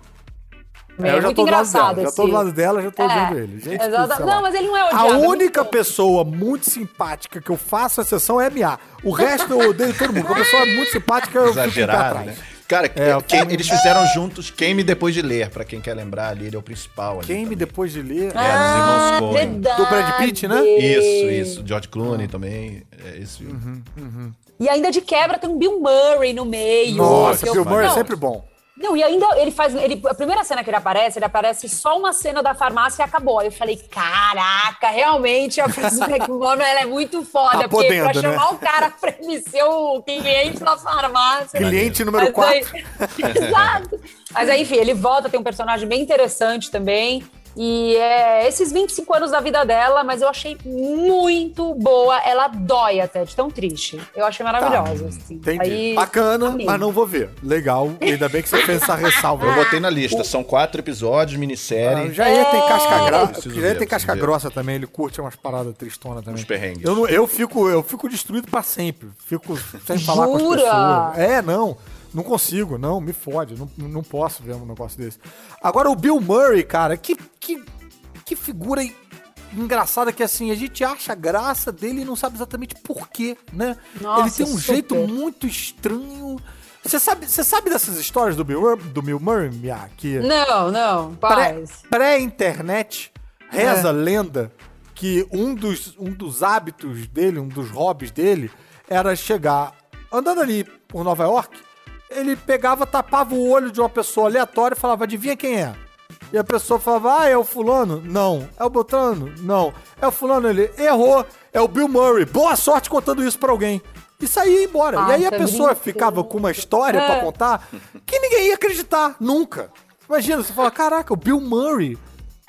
[SPEAKER 1] É, eu já
[SPEAKER 3] muito
[SPEAKER 1] tô do lado dela. Já tô do lado dela, já tô
[SPEAKER 3] É,
[SPEAKER 1] ele. Gente,
[SPEAKER 3] exata-. Não, mas ele não é
[SPEAKER 1] A
[SPEAKER 3] odiado. é muito
[SPEAKER 1] única pessoa muito simpática que eu faço exceção é a Mia. O resto eu odeio todo mundo. Uma pessoa muito simpática, eu fico
[SPEAKER 2] Exagerado,
[SPEAKER 1] atrás.
[SPEAKER 2] né? Cara,
[SPEAKER 1] É, o
[SPEAKER 2] quem-
[SPEAKER 1] filme-
[SPEAKER 2] eles fizeram juntos Queime Depois de Ler, pra quem quer lembrar ali, ele é o principal ali.
[SPEAKER 1] Quem me
[SPEAKER 2] também.
[SPEAKER 1] depois de ler...
[SPEAKER 2] É, dos irmãos
[SPEAKER 3] Ah,
[SPEAKER 2] Coen.
[SPEAKER 3] verdade.
[SPEAKER 1] Do Brad Pitt, né?
[SPEAKER 2] Isso, isso. George Clooney também. É esse filme.
[SPEAKER 1] Uhum.
[SPEAKER 3] E ainda de quebra tem um Bill Murray no meio.
[SPEAKER 1] Nossa, Bill Murray é sempre bom.
[SPEAKER 3] Não, e ainda ele faz. Ele, a primeira cena que ele aparece, ele aparece só uma cena da farmácia e acabou. Aí eu falei: caraca, realmente a Frances McDormand ela é muito foda.
[SPEAKER 1] Tá
[SPEAKER 3] porque
[SPEAKER 1] podendo,
[SPEAKER 3] pra
[SPEAKER 1] né?
[SPEAKER 3] chamar o cara pra ele ser o cliente da farmácia.
[SPEAKER 1] Cliente número
[SPEAKER 3] Mas aí-
[SPEAKER 1] 4.
[SPEAKER 3] Exato. Mas aí, enfim, ele volta, tem um personagem bem interessante também. E é esses 25 anos da vida dela, mas eu achei muito boa. Ela dói até, de tão triste. Eu achei maravilhosa. assim.
[SPEAKER 1] Entendi.
[SPEAKER 3] Aí,
[SPEAKER 1] Bacana,
[SPEAKER 3] amei.
[SPEAKER 1] mas não vou ver. Legal. Ainda bem que você fez essa ressalva.
[SPEAKER 2] Eu botei na lista. São quatro episódios,
[SPEAKER 1] Ah,
[SPEAKER 2] minissérie.
[SPEAKER 1] o Jair tem casca grossa. Jair
[SPEAKER 2] ver,
[SPEAKER 1] tem casca grossa também, ele curte umas paradas tristonas também.
[SPEAKER 2] Os perrengues.
[SPEAKER 1] Eu, eu, fico, eu fico destruído pra sempre. Fico sem falar com as
[SPEAKER 3] Jura?
[SPEAKER 1] pessoas. É, não. Não consigo, não, me fode. Não, não posso ver um negócio desse. Agora, o Bill Murray, cara, que, que, que figura engraçada que assim, a gente acha a graça dele e não sabe exatamente por quê, né?
[SPEAKER 3] Nossa,
[SPEAKER 1] ele tem um
[SPEAKER 3] super.
[SPEAKER 1] jeito muito estranho. Você sabe, você sabe dessas histórias do Bill, do Bill Murray, Mia? Que
[SPEAKER 3] Não, não,
[SPEAKER 1] pré- pré-internet, reza a lenda que um dos, um dos hábitos dele, um dos hobbies dele, era chegar andando ali por Nova York, ele pegava, tapava o olho de uma pessoa aleatória e falava, adivinha quem é? E a pessoa falava, ah, é o fulano? Não. É o Beltrano? Não. É o fulano, ele errou. É o Bill Murray. Boa sorte contando isso pra alguém. E saía embora. e
[SPEAKER 3] Ai,
[SPEAKER 1] aí a
[SPEAKER 3] tá
[SPEAKER 1] pessoa ficava com uma história pra
[SPEAKER 3] É.
[SPEAKER 1] contar que ninguém ia acreditar, nunca. Imagina, você fala, caraca, o Bill Murray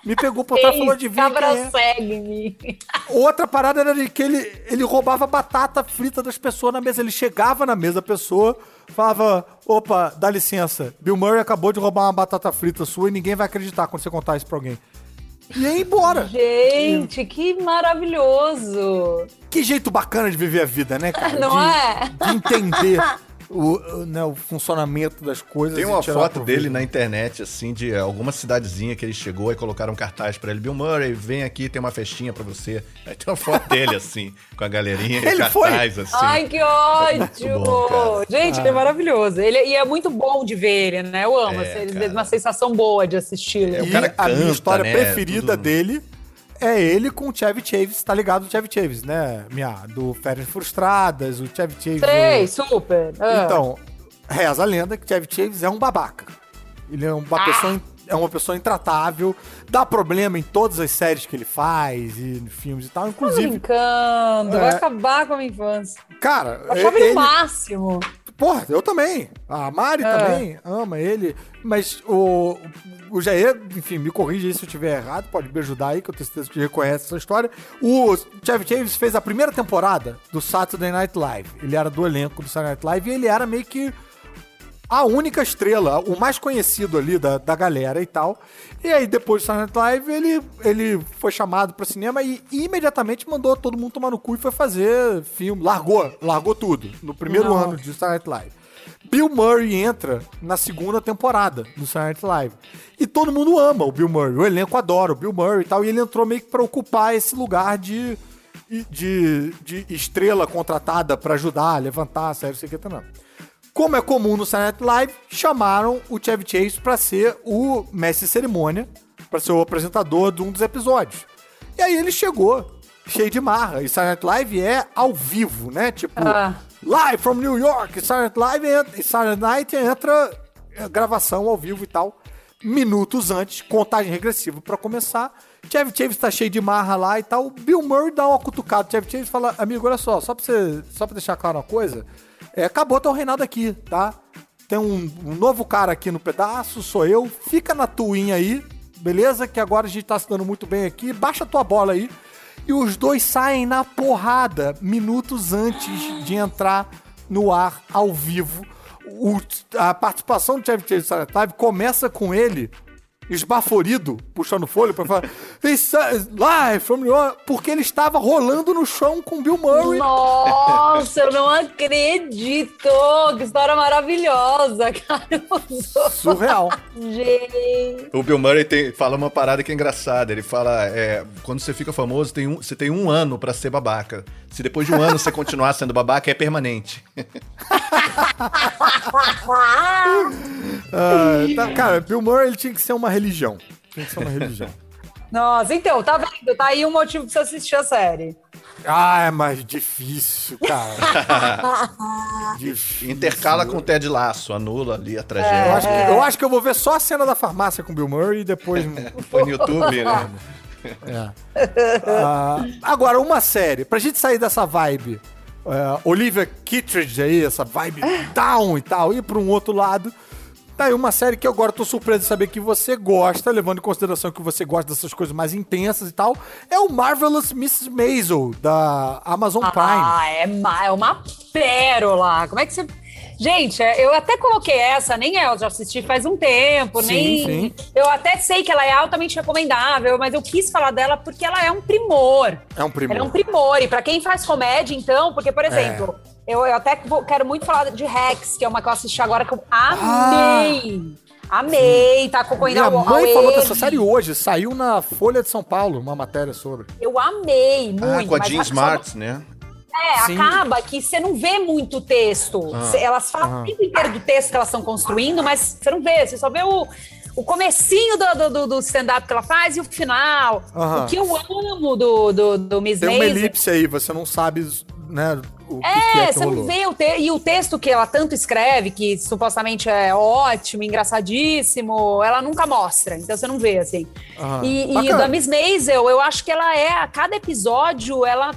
[SPEAKER 1] me pegou por trás e falou de
[SPEAKER 3] cabra
[SPEAKER 1] quem é.
[SPEAKER 3] segue-me.
[SPEAKER 1] Outra parada era de que ele, ele roubava batata frita das pessoas na mesa. Ele chegava na mesa da pessoa, falava: opa, dá licença, Bill Murray acabou de roubar uma batata frita sua e ninguém vai acreditar quando você contar isso pra alguém. E ia embora.
[SPEAKER 3] Gente, que maravilhoso.
[SPEAKER 1] Que jeito bacana de viver a vida, né, cara?
[SPEAKER 3] Não
[SPEAKER 1] de,
[SPEAKER 3] é?
[SPEAKER 1] De entender o, né, o funcionamento das coisas.
[SPEAKER 2] Tem
[SPEAKER 1] e
[SPEAKER 2] uma foto
[SPEAKER 1] proveito.
[SPEAKER 2] dele na internet, assim, de alguma cidadezinha que ele chegou e colocaram um cartaz pra ele. Bill Murray, vem aqui, tem uma festinha pra você. Aí tem uma foto dele, assim, com a galerinha e
[SPEAKER 1] Ele foi?
[SPEAKER 2] cartaz, assim.
[SPEAKER 3] Ai, que ótimo!
[SPEAKER 2] bom.
[SPEAKER 3] Gente, ele é maravilhoso. Ele, e é muito bom de ver ele, né? Eu amo.
[SPEAKER 2] É,
[SPEAKER 3] assim,
[SPEAKER 2] cara.
[SPEAKER 3] uma sensação boa de assisti-lo.
[SPEAKER 2] É, o
[SPEAKER 1] E
[SPEAKER 2] cara
[SPEAKER 1] a minha
[SPEAKER 2] canta,
[SPEAKER 1] história
[SPEAKER 2] né,
[SPEAKER 1] preferida
[SPEAKER 2] tudo.
[SPEAKER 1] dele é ele com o Chevy Chaves, tá ligado? O Chevy Chaves, né? Minha, do Férias Frustradas, o Chevy Chaves.
[SPEAKER 3] Sei,
[SPEAKER 1] o-
[SPEAKER 3] super. Ah.
[SPEAKER 1] Então, reza a lenda que Chevy Chaves é um babaca. Ele é uma,
[SPEAKER 3] Ah.
[SPEAKER 1] pessoa, é uma pessoa intratável, dá problema em todas as séries que ele faz e filmes e tal.
[SPEAKER 3] Tô
[SPEAKER 1] Inclusive,
[SPEAKER 3] brincando,
[SPEAKER 1] É.
[SPEAKER 3] vai acabar com a minha infância.
[SPEAKER 1] cara,
[SPEAKER 3] Eu achava ele
[SPEAKER 1] ele,
[SPEAKER 3] o máximo.
[SPEAKER 1] Porra, eu também. A Mari
[SPEAKER 3] É.
[SPEAKER 1] também ama ele. Mas o, o Jair, enfim, me corrija aí se eu estiver errado, pode me ajudar aí, que eu tenho certeza que reconhece essa história. O Chevy Chaves fez a primeira temporada do Saturday Night Live. Ele era do elenco do Saturday Night Live e ele era meio que a única estrela, o mais conhecido ali da, da galera e tal. E aí, depois do Night Live, ele, ele foi chamado para cinema e imediatamente mandou todo mundo tomar no cu e foi fazer filme. Largou, largou tudo no primeiro
[SPEAKER 3] Nossa.
[SPEAKER 1] ano de Night Live. Bill Murray entra na segunda temporada do Night Live. E todo mundo ama o Bill Murray. O elenco adora o Bill Murray e tal. E ele entrou meio que pra ocupar esse lugar de, de, de estrela contratada pra ajudar a levantar a série, não sei o que também. Como é comum no Saturday Night Live, chamaram o Chevy Chase pra ser o mestre de cerimônia, pra ser o apresentador de um dos episódios. E aí ele chegou, cheio de marra. E Saturday Night Live é ao vivo, né? Tipo,
[SPEAKER 3] Ah.
[SPEAKER 1] live from New York. E Saturday Night Live entra, e Saturday Night entra é, gravação ao vivo e tal. Minutos antes, contagem regressiva pra começar. Chevy Chase tá cheio de marra lá e tal. Bill Murray dá uma cutucada. Chevy Chase fala: Amigo, olha só, só pra, você, só pra deixar claro uma coisa, é, acabou teu reinado aqui, tá? Tem um, um novo cara aqui no pedaço, sou eu. Fica na tuinha aí, beleza? Que agora a gente tá se dando muito bem aqui. Baixa tua bola aí. E os dois saem na porrada minutos antes de entrar no ar ao vivo. O- a participação do Chevy Chase Live começa com ele esbaforido, puxando folha pra falar "It's, live from New York", porque ele estava rolando no chão com Bill Murray.
[SPEAKER 3] Nossa, eu não acredito! Que história maravilhosa, cara.
[SPEAKER 1] Surreal.
[SPEAKER 3] Gente.
[SPEAKER 2] O Bill Murray tem- fala uma parada que é engraçada. Ele fala: é, quando você fica famoso, tem um, você tem um ano pra ser babaca. Se depois de um ano você continuar sendo babaca, é permanente.
[SPEAKER 1] Ah, tá- cara, Bill Murray ele tinha que ser uma religião. Ser uma religião.
[SPEAKER 3] Nossa, então, tá vendo? Tá aí um motivo pra você assistir a série.
[SPEAKER 1] Ah, é mais difícil, cara. difícil.
[SPEAKER 2] Intercala com o Ted Laço, anula ali a
[SPEAKER 1] Eu
[SPEAKER 2] tragédia.
[SPEAKER 1] acho, que, eu acho que eu vou ver só a cena da farmácia com Bill Murray e depois.
[SPEAKER 2] Foi no YouTube, né?
[SPEAKER 1] É. Ah, agora, uma série. Pra gente sair dessa vibe, é, Olivia Kittredge aí, essa vibe down e tal, ir pra um outro lado. Tá aí uma série que eu agora tô surpreso de saber que você gosta, levando em consideração que você gosta dessas coisas mais intensas e tal. É o Marvelous Mrs. Maisel, da Amazon Prime.
[SPEAKER 3] Ah, é, é uma pérola. Como é que você. Gente, é, eu até coloquei essa, nem eu já assisti faz um tempo,
[SPEAKER 1] Sim,
[SPEAKER 3] nem.
[SPEAKER 1] sim.
[SPEAKER 3] Eu até sei que ela é altamente recomendável, mas eu quis falar dela porque ela é um primor.
[SPEAKER 1] É um primor.
[SPEAKER 3] Ela é um primor. E pra quem faz comédia, então, porque, por exemplo, eu, eu até vou- quero muito falar de Rex, que é uma que eu assisti agora que eu amei. Amei, tá concorrendo
[SPEAKER 1] Ah, Minha
[SPEAKER 3] ao-
[SPEAKER 1] mãe
[SPEAKER 3] ao
[SPEAKER 1] falou dessa série hoje, saiu na Folha de São Paulo uma matéria sobre.
[SPEAKER 3] Eu amei muito.
[SPEAKER 2] Ah, com a Jean Smart, né?
[SPEAKER 3] É,
[SPEAKER 1] Sim.
[SPEAKER 3] acaba que você não vê muito texto. Cê- Elas falam o tempo inteiro do texto que elas estão construindo, mas você não vê, você só vê o, o comecinho do, do, do stand-up que ela faz e o final. O que eu amo do, do, do Miss
[SPEAKER 1] Tem uma elipse aí, você não sabe, né, o que, que
[SPEAKER 3] É,
[SPEAKER 1] que
[SPEAKER 3] você não
[SPEAKER 1] rolou.
[SPEAKER 3] vê o te... E o texto que ela tanto escreve, que supostamente é ótimo, engraçadíssimo, ela nunca mostra. Então você não vê, assim.
[SPEAKER 1] Aham.
[SPEAKER 3] E, e da Miss Maisel, eu acho que ela é, a cada episódio, ela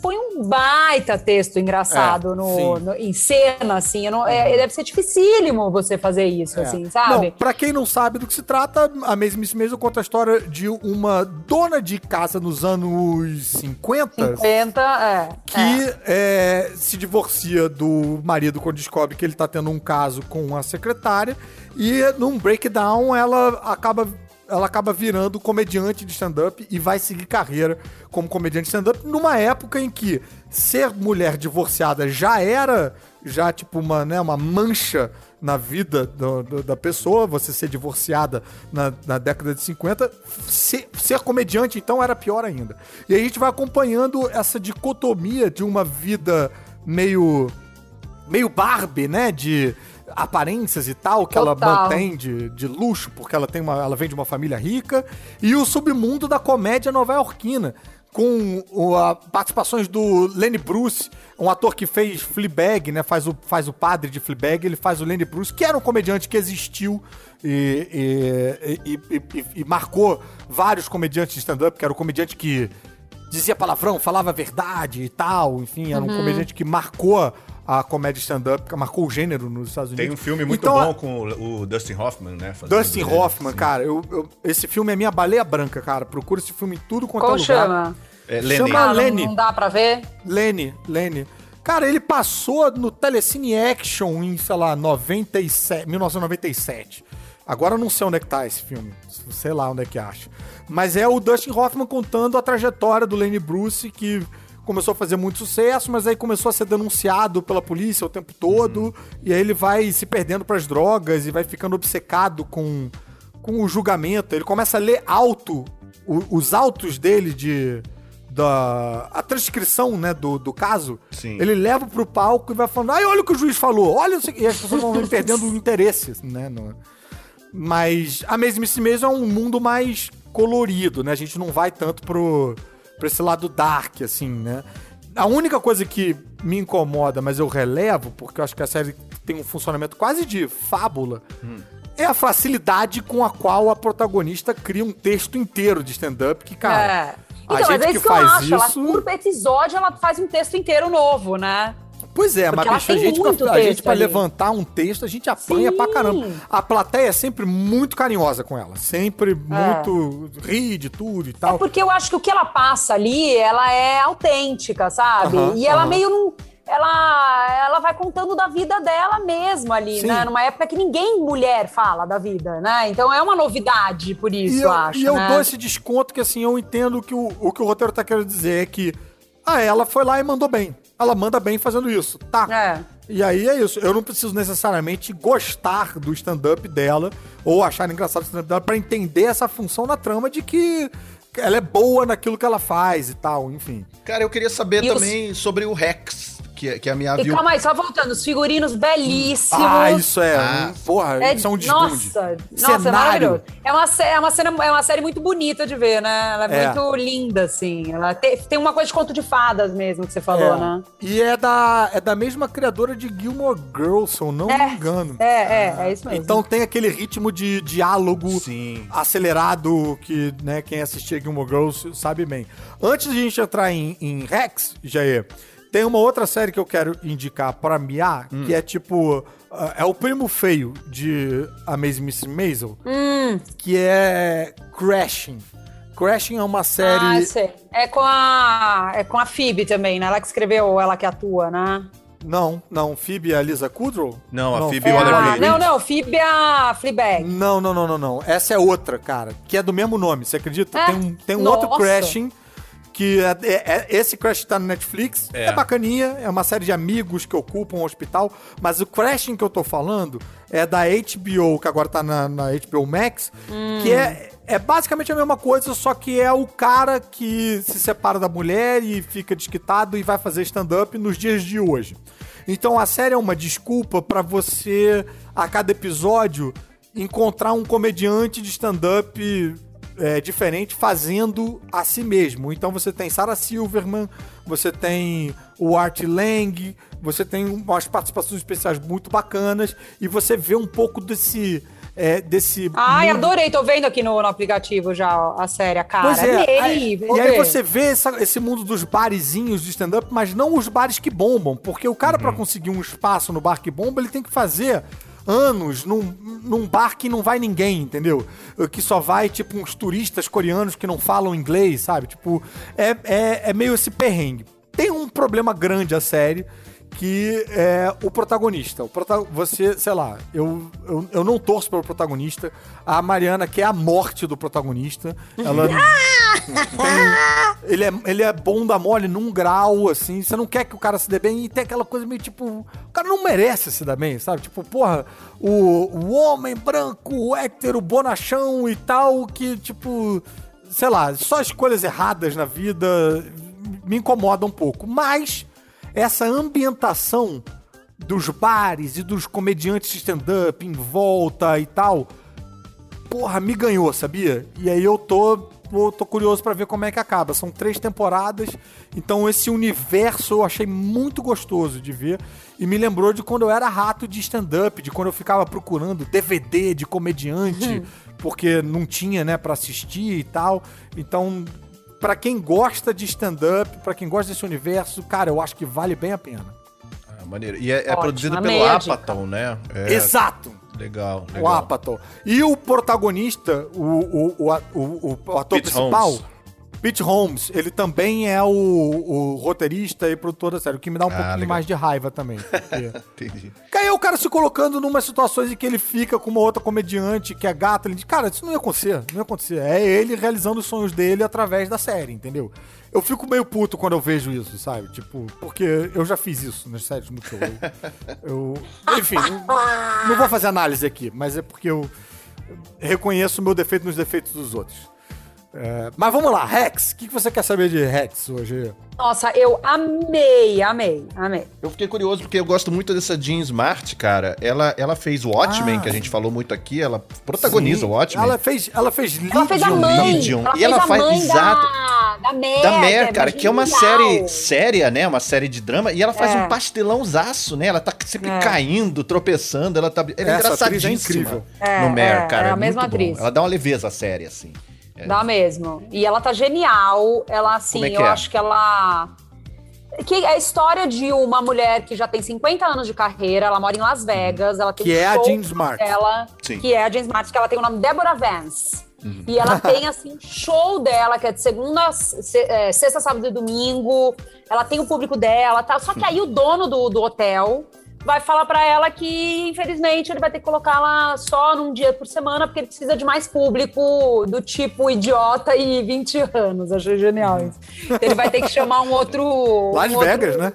[SPEAKER 3] põe um baita texto engraçado
[SPEAKER 1] É,
[SPEAKER 3] no.
[SPEAKER 1] Uhum.
[SPEAKER 3] no- em cena, assim. Não- é, deve ser dificílimo você fazer isso,
[SPEAKER 1] É.
[SPEAKER 3] assim, sabe?
[SPEAKER 1] Não, pra quem não sabe do que se trata, a Miss Maisel conta a história de uma dona de casa nos anos 50
[SPEAKER 3] 50, é.
[SPEAKER 1] que é, se divorcia do marido quando descobre que ele tá tendo um caso com a secretária e num breakdown ela acaba ela acaba virando comediante de stand-up e vai seguir carreira como comediante de stand-up numa época em que ser mulher divorciada já era já tipo uma, né, uma mancha na vida do- do- da pessoa, você ser divorciada na, na década de 50, ser, ser comediante então era pior ainda. E a gente vai acompanhando essa dicotomia de uma vida meio meio Barbie, né, de aparências e tal que ela
[SPEAKER 3] Total.
[SPEAKER 1] mantém de, de luxo, porque ela tem uma ela vem de uma família rica, e o submundo da comédia nova-iorquina com a, participações do Lenny Bruce, um ator que fez Fleabag, né? Faz o, faz o padre de Fleabag, ele faz o Lenny Bruce, que era um comediante que existiu e, e, e- e- e marcou vários comediantes de stand-up, que era o comediante que dizia palavrão, falava a verdade e tal, enfim, era um comediante que marcou a comédia stand-up, que marcou o gênero nos Estados Unidos.
[SPEAKER 2] Tem um filme muito
[SPEAKER 1] Então,
[SPEAKER 2] bom com o, o Dustin Hoffman, né?
[SPEAKER 1] Dustin Hoffman,
[SPEAKER 2] assim.
[SPEAKER 1] cara, eu, eu- esse filme é minha baleia branca, cara. Procura esse filme em tudo quanto
[SPEAKER 3] Como
[SPEAKER 1] é lugar.
[SPEAKER 3] chama?
[SPEAKER 2] É, Lenny.
[SPEAKER 1] Chama-
[SPEAKER 3] Ah, não-
[SPEAKER 1] Lenny.
[SPEAKER 3] Não, dá pra ver?
[SPEAKER 1] Lenny, Lenny. Cara, ele passou no Telecine Action em, sei lá, 97, 1997. Agora eu não sei onde é que tá esse filme. Sei lá onde é que acha. Mas é o Dustin Hoffman contando a trajetória do Lenny Bruce, que começou a fazer muito sucesso, mas aí começou a ser denunciado pela polícia o tempo todo. E aí ele vai se perdendo pras drogas e vai ficando obcecado com, com o julgamento. Ele começa a ler alto o- os autos dele de da a transcrição, né, do, do caso.
[SPEAKER 2] Sim.
[SPEAKER 1] Ele leva pro palco e vai falando: "Ai, olha o que o juiz falou. Olha, isso aqui." e as pessoas vão perdendo o interesse, né, no- Mas a Maze Miss Maisel é um mundo mais colorido, né? A gente não vai tanto pro pra esse lado dark assim, né? A única coisa que me incomoda, mas eu relevo, porque eu acho que a série tem um funcionamento quase de fábula, é a facilidade com a qual a protagonista cria um texto inteiro de stand-up que, cara,
[SPEAKER 3] é.
[SPEAKER 1] a
[SPEAKER 3] Então,
[SPEAKER 1] gente
[SPEAKER 3] mas é
[SPEAKER 1] que
[SPEAKER 3] isso que eu
[SPEAKER 1] faz
[SPEAKER 3] acho. Ela,
[SPEAKER 1] isso...
[SPEAKER 3] por episódio, ela faz um texto inteiro novo, né?
[SPEAKER 1] Pois é,
[SPEAKER 3] Porque
[SPEAKER 1] mas bicho, a gente, pra, a gente pra levantar um texto, a gente apanha
[SPEAKER 3] Sim.
[SPEAKER 1] pra caramba. A plateia é sempre muito carinhosa com ela. Sempre muito ri de tudo e
[SPEAKER 3] É
[SPEAKER 1] tal.
[SPEAKER 3] porque eu acho que o que ela passa ali, ela é autêntica, sabe? E ela meio não. Ela, ela vai contando da vida dela mesmo ali,
[SPEAKER 1] Sim.
[SPEAKER 3] né? Numa época que ninguém mulher fala da vida, né? Então é uma novidade por isso,
[SPEAKER 1] E
[SPEAKER 3] eu,
[SPEAKER 1] eu,
[SPEAKER 3] acho.
[SPEAKER 1] e eu
[SPEAKER 3] né?
[SPEAKER 1] dou esse desconto que, assim, eu entendo que o, o que o roteiro tá querendo dizer é que ah, ela foi lá e mandou bem. Ela manda bem fazendo isso. Tá.
[SPEAKER 3] É.
[SPEAKER 1] E aí é isso. Eu não preciso necessariamente gostar do stand-up dela ou achar engraçado o stand-up dela pra entender essa função na trama de que ela é boa naquilo que ela faz e tal, enfim.
[SPEAKER 2] Cara, eu queria saber
[SPEAKER 3] E os-
[SPEAKER 2] também sobre o Rex, que, que a minha
[SPEAKER 3] E
[SPEAKER 2] viu.
[SPEAKER 3] calma aí, só voltando, os figurinos belíssimos.
[SPEAKER 1] Ah, isso é.
[SPEAKER 2] Ah.
[SPEAKER 1] porra,
[SPEAKER 3] É,
[SPEAKER 1] isso é um desbunde.
[SPEAKER 3] nossa, nossa, é maravilhoso. É uma, é, uma cena, é uma série muito bonita de ver, né? Ela é,
[SPEAKER 1] É.
[SPEAKER 3] muito linda, assim. Ela te- tem uma coisa de conto de fadas mesmo que você falou,
[SPEAKER 1] É.
[SPEAKER 3] né?
[SPEAKER 1] E é da, é da mesma criadora de Gilmore Girls, se eu não me engano.
[SPEAKER 3] É, é, é isso mesmo.
[SPEAKER 1] Então tem aquele ritmo de diálogo
[SPEAKER 2] Sim.
[SPEAKER 1] acelerado que, né, quem assistia Gilmore Girls sabe bem. Antes de a gente entrar em, em Rex, Jair, tem uma outra série que eu quero indicar pra Mia,
[SPEAKER 2] Hum.
[SPEAKER 1] que é tipo... ah, é o primo feio de Amazing Miss Maisel,
[SPEAKER 3] Hum.
[SPEAKER 1] que é Crashing. Crashing é uma série...
[SPEAKER 3] Ah, eu sei. É com a. É com a Phoebe também, né? Ela que escreveu, ela que atua, né?
[SPEAKER 1] Não, não, Phoebe é a Lisa Kudrow?
[SPEAKER 2] Não, a Phoebe
[SPEAKER 3] É
[SPEAKER 2] Waller-Bridge.
[SPEAKER 3] a... Não, não, Phoebe é a Fleabag.
[SPEAKER 1] Não, não, não, não, não. Essa é outra, cara, que é do mesmo nome, você acredita?
[SPEAKER 3] É?
[SPEAKER 1] Tem um, tem um
[SPEAKER 3] Nossa.
[SPEAKER 1] outro Crashing, que é, é- é- esse Crash tá no Netflix, é.
[SPEAKER 2] É.
[SPEAKER 1] bacaninha, é uma série de amigos que ocupam um hospital, mas o Crashing que eu tô falando é da HBO, que agora tá na, na HBO Max, que é, é basicamente a mesma coisa, só que é o cara que se separa da mulher e fica desquitado e vai fazer stand-up nos dias de hoje. Então a série é uma desculpa pra você, a cada episódio, encontrar um comediante de stand-up é, diferente fazendo a si mesmo. Então você tem Sarah Silverman, você tem o Art Lang, você tem umas participações especiais muito bacanas e você vê um pouco desse é, desse.
[SPEAKER 3] Ai, mundo... adorei, tô vendo aqui no, no, aplicativo já a série, a cara.
[SPEAKER 1] Pois é, aí, e aí você vê essa, esse mundo dos barezinhos de stand-up, mas não os bares que bombam, porque o cara, uhum. para conseguir um espaço no bar que bomba, ele tem que fazer anos num, num bar que não vai ninguém, entendeu? Que só vai, tipo, uns turistas coreanos que não falam inglês, sabe? Tipo, é, é, é meio esse perrengue. Tem um problema grande a série, que é o protagonista. O prota você, sei lá, eu, eu, eu não torço pelo protagonista. A Mariana quer a morte do protagonista. Ela tem, ele, é, ele é da mole num grau, assim. Você não quer que o cara se dê bem e tem aquela coisa meio tipo. O cara não merece se dar bem, sabe? Tipo, porra, o, o homem branco, hétero, bonachão e tal, que, tipo, sei lá, só escolhas erradas na vida me incomoda um pouco. Mas essa ambientação dos bares e dos comediantes de stand-up em volta e tal, porra, me ganhou, sabia? E aí eu tô, tô curioso para ver como é que acaba. São três temporadas, então esse universo eu achei muito gostoso de ver e me lembrou de quando eu era rato de stand-up, de quando eu ficava procurando DVD de comediante, porque não tinha, né, para assistir e tal. Então para quem gosta de stand-up, para quem gosta desse universo, cara, eu acho que vale bem a pena.
[SPEAKER 2] Ah, maneiro. E é, é produzido pelo Apatow, né? É...
[SPEAKER 1] Exato.
[SPEAKER 2] Legal, legal.
[SPEAKER 1] O Apatow. E o protagonista, o, o, o, o, o ator Pete principal, Holmes. Pete Holmes, ele também é o, o, roteirista e produtor da série, o que me dá um ah, pouquinho legal. mais de raiva também. Porque... Entendi. Aí o cara se colocando numa situações em que ele fica com uma outra comediante que é gata, ele diz, cara, isso não ia acontecer, não ia acontecer. É ele realizando os sonhos dele através da série, entendeu? Eu fico meio puto quando eu vejo isso, sabe? Tipo, porque eu já fiz isso nas séries Multishow. Eu, eu, enfim, não, não vou fazer análise aqui, mas é porque eu reconheço o meu defeito nos defeitos dos outros. É, mas vamos lá, Rex, o que, que você quer saber de Rex hoje?
[SPEAKER 3] Nossa, eu amei, amei, amei.
[SPEAKER 2] Eu fiquei curioso porque eu gosto muito dessa Jean Smart, cara. Ela, ela fez o Watchmen, ah, que a gente falou muito aqui, ela protagoniza sim. o Watchmen.
[SPEAKER 1] Ela fez, ela fez
[SPEAKER 3] Legion. Ela fez a mãe. Legion.
[SPEAKER 2] Ela e ela faz, exato. Da, da Mare, da Mare, cara, que é uma série séria, né? Uma série de drama. E ela faz é. um pastelãozaço, né? Ela tá sempre é. caindo, tropeçando. Ela tá. Ela é engraçadíssima. É incrível.
[SPEAKER 3] É, no Mare, é, cara. É a mesma atriz.
[SPEAKER 2] Bom. Ela dá uma leveza à série, assim.
[SPEAKER 3] É. Dá mesmo. E ela tá genial. Ela, assim, é eu é? acho que ela. Que é a história de uma mulher que já tem 50 anos de carreira, ela mora em Las Vegas, ela tem
[SPEAKER 1] Que um é a Jean Smart.
[SPEAKER 3] Ela, Sim. Que é a Jean Smart, que ela tem o nome Deborah Vance. Uhum. E ela tem, assim, show dela, que é de segunda, é, sexta, sábado e domingo. Ela tem o público dela, tá? Só que aí o dono do, do hotel vai falar para ela que, infelizmente, ele vai ter que colocá-la só num dia por semana, porque ele precisa de mais público do tipo idiota e 20 anos. Achei genial isso. Ele vai ter que chamar um outro.
[SPEAKER 1] Las
[SPEAKER 3] um
[SPEAKER 1] Vegas, né?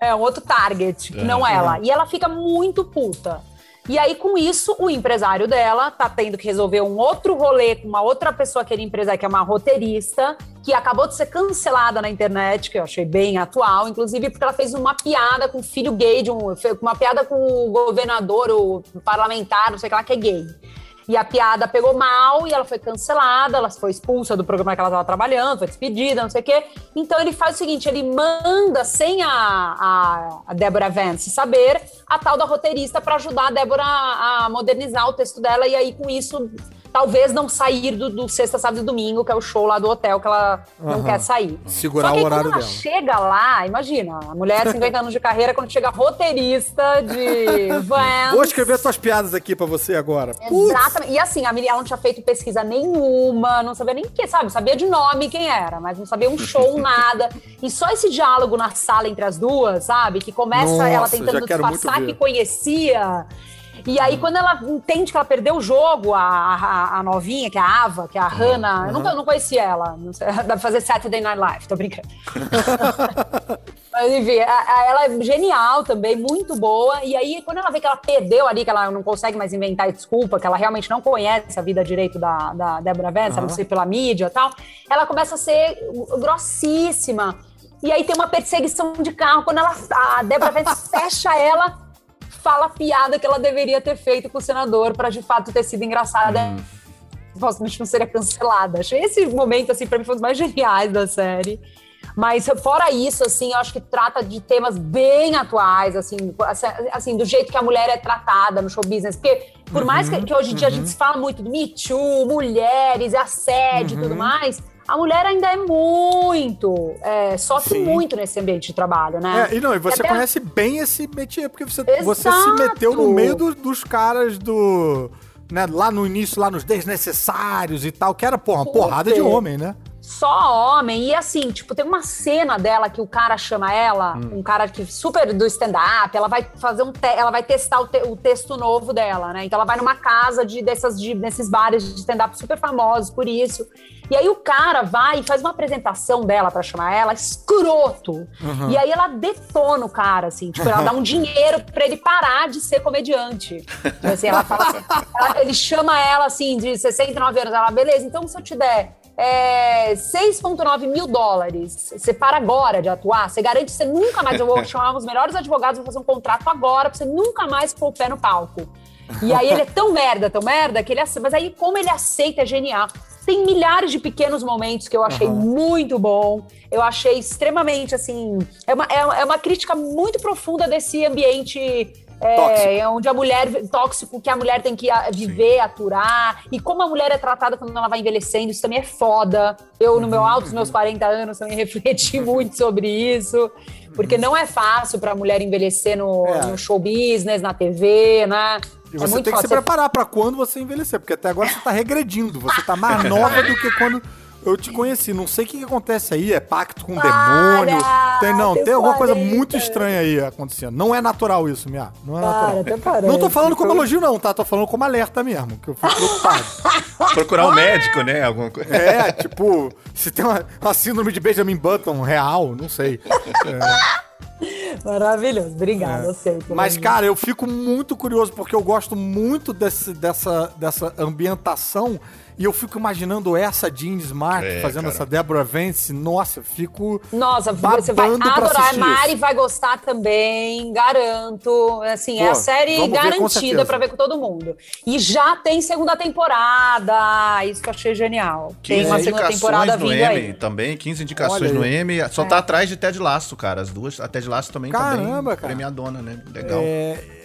[SPEAKER 3] É, um outro target, que é, não ela. É. E ela fica muito puta. E aí, com isso, o empresário dela tá tendo que resolver um outro rolê com uma outra pessoa que ele empresário, que é uma roteirista, que acabou de ser cancelada na internet, que eu achei bem atual, inclusive porque ela fez uma piada com o filho gay de um. Uma piada com o governador, o parlamentar, não sei o que lá, que é gay. E a piada pegou mal e ela foi cancelada, ela foi expulsa do programa que ela estava trabalhando, foi despedida, não sei o quê. Então ele faz o seguinte: ele manda, sem a, a, a Débora Vance saber, a tal da roteirista para ajudar a Débora a modernizar o texto dela, e aí com isso talvez não sair do, do, sexta, sábado e domingo, que é o show lá do hotel que ela não quer sair.
[SPEAKER 1] Segurar o horário
[SPEAKER 3] quando
[SPEAKER 1] ela
[SPEAKER 3] dela. chega lá, imagina, a mulher 50 anos de carreira, quando chega roteirista de Vans.
[SPEAKER 1] Vou escrever suas piadas aqui pra você agora.
[SPEAKER 3] Exatamente. E assim, a Miriam não tinha feito pesquisa nenhuma, não sabia nem quem, sabe? Sabia de nome quem era, mas não sabia um show, nada. E só esse diálogo na sala entre as duas, sabe? Que começa Nossa, ela tentando disfarçar que conhecia. E aí, quando ela entende que ela perdeu o jogo, a, a, a novinha, que é a Ava, que é a uhum. Hannah, uhum. eu não, não conhecia ela. Não sei, dá pra fazer Saturday Night Live, tô brincando. Mas enfim, a, a, ela é genial também, muito boa. E aí, quando ela vê que ela perdeu ali, que ela não consegue mais inventar desculpa, que ela realmente não conhece a vida direito da, da Débora Vance, uhum. não sei pela mídia e tal, ela começa a ser grossíssima. E aí tem uma perseguição de carro. Quando ela, a Débora Vance fecha ela, fala a piada que ela deveria ter feito com o senador para de fato ter sido engraçada. Hum. supostamente não seria cancelada. Achei esse momento, assim, pra mim foi um dos mais geniais da série. Mas fora isso, assim, eu acho que trata de temas bem atuais, assim, assim, do jeito que a mulher é tratada no show business. Porque por uhum, mais que, que, hoje em dia uhum. a gente se fala muito do Me Too, mulheres, assédio e tudo uhum. mais, a mulher ainda é muito, é, sofre Sim. muito nesse ambiente de trabalho, né?
[SPEAKER 1] É, e não, e você e até... conhece bem esse métier, porque você, você se meteu no meio do, dos caras do. Né, lá no início, lá nos desnecessários e tal, que era, porra, uma porrada de homem, né?
[SPEAKER 3] Só homem. E assim, tipo, tem uma cena dela que o cara chama ela, hum. um cara que super do stand-up, ela vai fazer um ela vai testar o, te o, texto novo dela, né? Então ela vai numa casa de dessas de, desses bares de stand-up super famosos por isso. E aí o cara vai e faz uma apresentação dela para chamar ela, escroto. Uhum. E aí ela detona o cara, assim, tipo, ela dá um dinheiro para ele parar de ser comediante. Então, assim, ela fala assim, ela, ele chama ela assim, de 69 anos, ela, beleza, então se eu te der é, 6,9 mil dólares. Você para agora de atuar, você garante que você nunca mais. Eu vou chamar os melhores advogados, vou fazer um contrato agora pra você nunca mais pôr o pé no palco. E aí ele é tão merda, tão merda, que ele aceita. Mas aí, como ele aceita, é genial. Tem milhares de pequenos momentos que eu achei uhum. muito bom. Eu achei extremamente assim. É uma, é, é uma crítica muito profunda desse ambiente é, é, onde a mulher tóxico que a mulher tem que viver, Sim. aturar, e como a mulher é tratada quando ela vai envelhecendo, isso também é foda. Eu, no meu uhum. alto, nos meus 40 anos, também refleti muito sobre isso, porque não é fácil para a mulher envelhecer no, é. no, show business, na TV, né?
[SPEAKER 1] E é você é tem que se preparar para quando você envelhecer, porque até agora você tá regredindo, você tá mais nova do que quando eu te conheci, não sei o que, que acontece aí, é pacto com o demônio. Tem, não, tem alguma coisa muito estranha aí acontecendo. Não é natural isso, minha. Não é Para, natural. Parece, não tô falando como elogio, não, tá? Tô falando como alerta mesmo, que eu fico preocupado.
[SPEAKER 2] Procurar um médico, né? Alguma coisa.
[SPEAKER 1] É, tipo, se tem uma, uma síndrome de Benjamin Button real, não sei. É.
[SPEAKER 3] Maravilhoso, obrigada, é. eu sei.
[SPEAKER 1] Mas, cara, eu fico muito curioso porque eu gosto muito desse, dessa, dessa ambientação e eu fico imaginando essa Jean Smart é, fazendo cara. essa Deborah Vance. Nossa, fico.
[SPEAKER 3] Nossa, você vai adorar. A Mari isso. vai gostar também, garanto. Assim, Pô, é a série garantida para ver com todo mundo. E já tem segunda temporada. Isso que eu achei genial. Tem uma segunda temporada
[SPEAKER 2] vindo aí. Também, 15 indicações no M. Só é. tá atrás de Ted Laço, cara. As duas. A Ted Laço também
[SPEAKER 1] Caramba, tá
[SPEAKER 2] bem premiadona, né? Legal.
[SPEAKER 1] É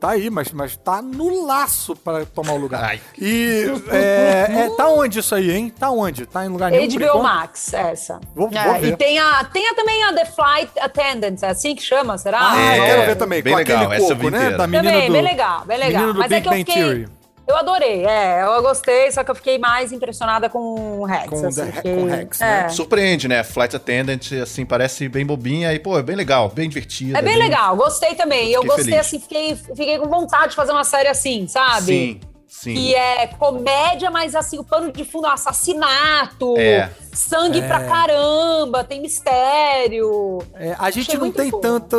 [SPEAKER 1] Tá aí, mas, mas tá no laço para tomar o lugar. Ai. E é, é, tá onde isso aí, hein? Tá onde? Tá em lugar nenhum?
[SPEAKER 3] HBO Max, essa. Vou, é, vou ver. E tem, a, tem a, também a The Flight Attendant, é assim que chama, será?
[SPEAKER 1] Ah, é, quero ver também.
[SPEAKER 2] Bem legal, essa coco, né?
[SPEAKER 3] Da menina também,
[SPEAKER 1] do,
[SPEAKER 3] bem legal, bem legal. Mas é que eu fiquei... Theory. Eu adorei, é. Eu gostei, só que eu fiquei mais impressionada com o Rex.
[SPEAKER 1] Com,
[SPEAKER 3] assim,
[SPEAKER 1] the, com o Rex, né?
[SPEAKER 2] É. Surpreende, né? Flight Attendant, assim, parece bem bobinha e, pô, é bem legal, bem divertida.
[SPEAKER 3] É bem, bem... legal, gostei também. Eu gostei, feliz. assim, fiquei, fiquei com vontade de fazer uma série assim, sabe?
[SPEAKER 2] Sim. Sim.
[SPEAKER 3] Que é comédia, mas assim, o pano de fundo é um assassinato, é. sangue é. pra caramba, tem mistério.
[SPEAKER 1] É, a gente Achei não tem bom. tanta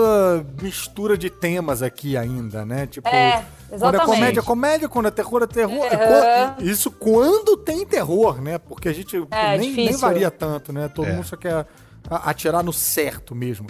[SPEAKER 1] mistura de temas aqui ainda, né? Tipo,
[SPEAKER 3] é, exatamente.
[SPEAKER 1] quando é comédia, é comédia, quando é terror, é terror. É. Isso quando tem terror, né? Porque a gente é, nem, nem, varia tanto, né? Todo mundo só quer atirar no certo mesmo.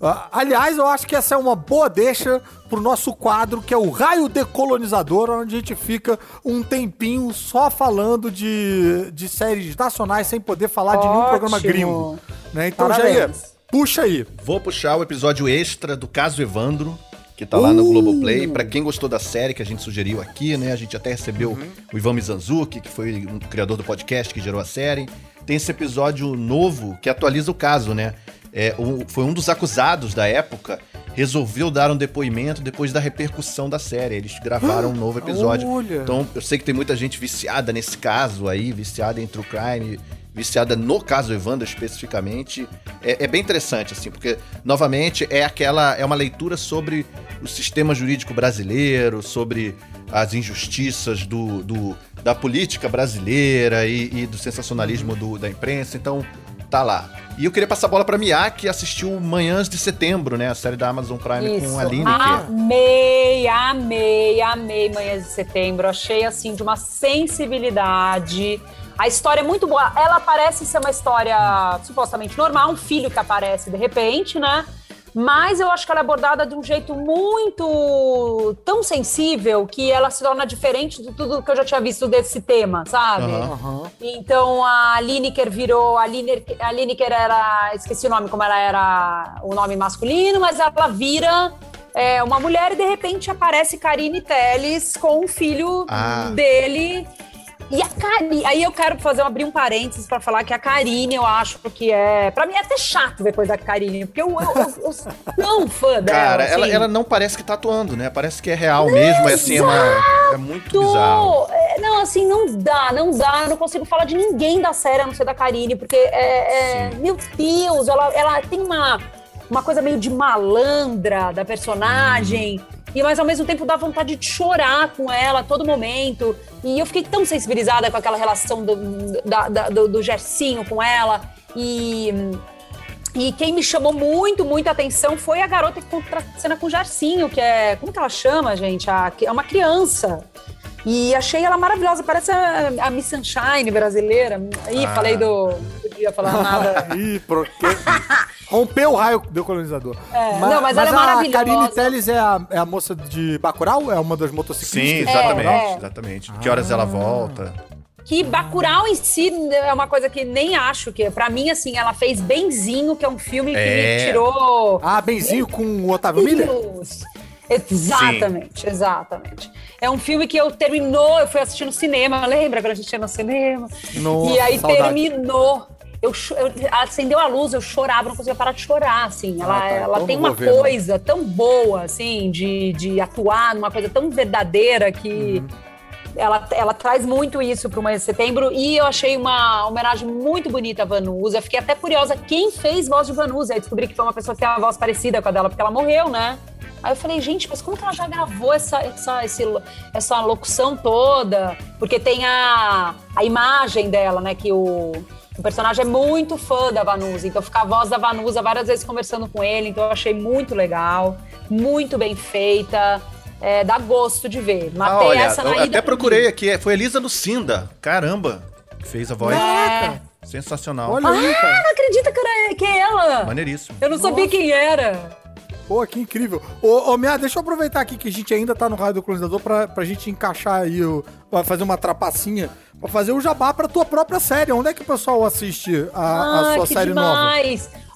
[SPEAKER 1] Uh, aliás, eu acho que essa é uma boa deixa pro nosso quadro, que é o Raio Decolonizador, onde a gente fica um tempinho só falando de, de séries nacionais sem poder falar Ótimo. de nenhum programa gringo. Né? Então, Parabéns. Jair, puxa aí.
[SPEAKER 2] Vou puxar o episódio extra do Caso Evandro, que tá lá uh! no Globoplay. Para quem gostou da série que a gente sugeriu aqui, né? A gente até recebeu uhum. o Ivan Mizanzuki, que foi um criador do podcast que gerou a série. Tem esse episódio novo que atualiza o caso, né? é, um, foi um dos acusados da época, resolveu dar um depoimento depois da repercussão da série. Eles gravaram um novo episódio. Olha. Então, eu sei que tem muita gente viciada nesse caso aí, viciada em true crime, viciada no caso Evandro especificamente. É, é, bem interessante, assim, porque, novamente, é aquela. É uma leitura sobre o sistema jurídico brasileiro, sobre as injustiças do, do da política brasileira e, e do sensacionalismo do, da imprensa. Então, tá lá. E eu queria passar a bola pra Mia, que assistiu Manhãs de Setembro, né? A série da Amazon Prime Isso. com a Aline.
[SPEAKER 3] Amei, amei, amei Manhãs de Setembro. Achei, assim, de uma sensibilidade. A história é muito boa. Ela parece ser uma história supostamente normal, um filho que aparece de repente, né? Mas eu acho que ela é abordada de um jeito muito tão sensível que ela se torna diferente de tudo que eu já tinha visto desse tema, sabe?
[SPEAKER 2] Aham.
[SPEAKER 3] Então a Lineker virou. A Lineker, a Lineker era. Esqueci o nome, como ela era o nome masculino, mas ela vira. é, uma mulher e de repente aparece Karine Telles com o filho
[SPEAKER 2] Ah.
[SPEAKER 3] dele. E a Karine, aí eu quero fazer abrir um parênteses pra falar que a Karine, eu acho que é. Pra mim é até chato ver coisa da Karine, porque eu, eu, eu, eu sou tão fã dela.
[SPEAKER 2] Cara, ela,
[SPEAKER 3] assim.
[SPEAKER 2] ela não parece que tá atuando, né? Parece que é real mesmo. É assim, é, uma- é muito bizarro.
[SPEAKER 3] É, Não, assim, não dá, não dá. Eu não consigo falar de ninguém da série, a não ser da Karine, porque é. é- meu Deus, ela, ela tem uma, uma coisa meio de malandra da personagem. E mas ao mesmo tempo dá vontade de chorar com ela a todo momento. E eu fiquei tão sensibilizada com aquela relação do, da- da- do, do Gersinho com ela. E. E quem me chamou muito, muito a atenção foi a garota que contracena com o Jarcinho, que é. Como que ela chama, gente? A- que é uma criança. E achei ela maravilhosa, parece a, a Miss Sunshine brasileira. Ih,
[SPEAKER 2] Ah.
[SPEAKER 3] falei do. Não podia falar nada.
[SPEAKER 1] Ih, porque... Rompeu o raio do colonizador.
[SPEAKER 3] É, não, mas ela é maravilhosa.
[SPEAKER 1] a Karine Telles é a, é a moça de Bacurau? É uma das motociclistas?
[SPEAKER 2] Sim, exatamente.
[SPEAKER 3] É, é.
[SPEAKER 2] Exatamente. Que horas ela volta?
[SPEAKER 3] que Bacurau em si é uma coisa que nem acho que. Pra mim, assim, ela fez Benzinho, que é um filme que
[SPEAKER 2] É.
[SPEAKER 3] me tirou.
[SPEAKER 1] Ah, benzinho com o Otávio Miller?
[SPEAKER 3] Exatamente, exatamente. É um filme que eu terminou, eu fui assistir no cinema, lembra quando a gente ia no cinema?
[SPEAKER 1] Nossa,
[SPEAKER 3] e aí
[SPEAKER 1] saudade.
[SPEAKER 3] terminou. Eu, eu- acendeu a luz, eu chorava, não conseguia parar de chorar, assim. Ela,
[SPEAKER 1] Ah, tá,
[SPEAKER 3] ela
[SPEAKER 1] então
[SPEAKER 3] tem
[SPEAKER 1] não
[SPEAKER 3] uma
[SPEAKER 1] ver, não.
[SPEAKER 3] coisa tão boa, assim, de, de atuar numa coisa tão verdadeira que
[SPEAKER 1] Uhum.
[SPEAKER 3] ela, ela traz muito isso para o mês de setembro. E eu achei uma homenagem muito bonita a Vanusa. Fiquei até curiosa quem fez voz de Vanusa. Aí descobri que foi uma pessoa que tem uma voz parecida com a dela, porque ela morreu, né? Aí eu falei, gente, mas como que ela já gravou essa, essa, esse, essa locução toda? Porque tem a, a imagem dela, né? Que o, o personagem é muito fã da Vanusa. Então fica a voz da Vanusa várias vezes conversando com ele. Então eu achei muito legal, muito bem feita. É, dá gosto de ver.
[SPEAKER 2] Ah,
[SPEAKER 3] Matei
[SPEAKER 2] olha,
[SPEAKER 3] essa na
[SPEAKER 2] eu
[SPEAKER 3] ida
[SPEAKER 2] até procurei
[SPEAKER 3] mim.
[SPEAKER 2] aqui. é, Foi Elisa Lucinda. Caramba. Que fez a voz.
[SPEAKER 3] É.
[SPEAKER 2] Sensacional.
[SPEAKER 1] Olha aí,
[SPEAKER 3] Ah,
[SPEAKER 1] cara.
[SPEAKER 3] não acredita que, era, que é ela.
[SPEAKER 2] Maneiríssimo.
[SPEAKER 3] Eu não sabia
[SPEAKER 1] Nossa.
[SPEAKER 3] quem era.
[SPEAKER 1] Pô, que incrível. Ô, ô Mia, deixa eu aproveitar aqui que a gente ainda tá no raio do colonizador pra, pra gente encaixar aí, o, pra fazer uma trapacinha, pra fazer o jabá pra tua própria série. Onde é que o pessoal assiste a, a
[SPEAKER 3] Ah,
[SPEAKER 1] sua
[SPEAKER 3] que
[SPEAKER 1] série nova?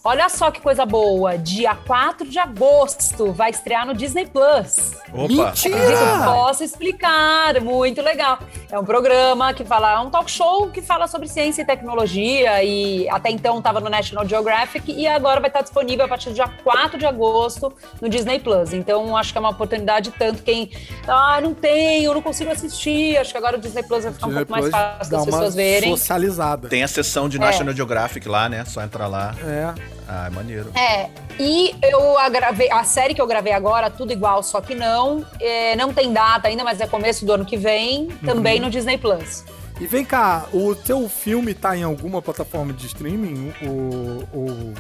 [SPEAKER 3] Olha só que coisa boa. Dia 4 de agosto vai estrear no Disney Plus.
[SPEAKER 2] Opa.
[SPEAKER 1] Mentira!
[SPEAKER 3] Acredito posso explicar, muito legal. É um programa que fala, é um talk show que fala sobre ciência e tecnologia e até então estava no National Geographic e agora vai estar disponível a partir do dia 4 de agosto no Disney Plus. Então acho que é uma oportunidade tanto quem, ah, não tenho, eu não consigo assistir, acho que agora o Disney Plus vai ficar um
[SPEAKER 1] Disney
[SPEAKER 3] pouco mais
[SPEAKER 1] Plus
[SPEAKER 3] fácil
[SPEAKER 1] dá
[SPEAKER 3] das pessoas verem.
[SPEAKER 1] socializada.
[SPEAKER 2] Tem a sessão de National Geographic lá, né? Só entrar lá.
[SPEAKER 1] É.
[SPEAKER 2] Ah, é maneiro.
[SPEAKER 3] É, e eu a, gravei, a série que eu gravei agora, tudo igual, só que não, é, não tem data ainda, mas é começo do ano que vem, também
[SPEAKER 1] Uhum.
[SPEAKER 3] no Disney Plus.
[SPEAKER 1] E vem cá, o teu filme tá em alguma plataforma de streaming? O. o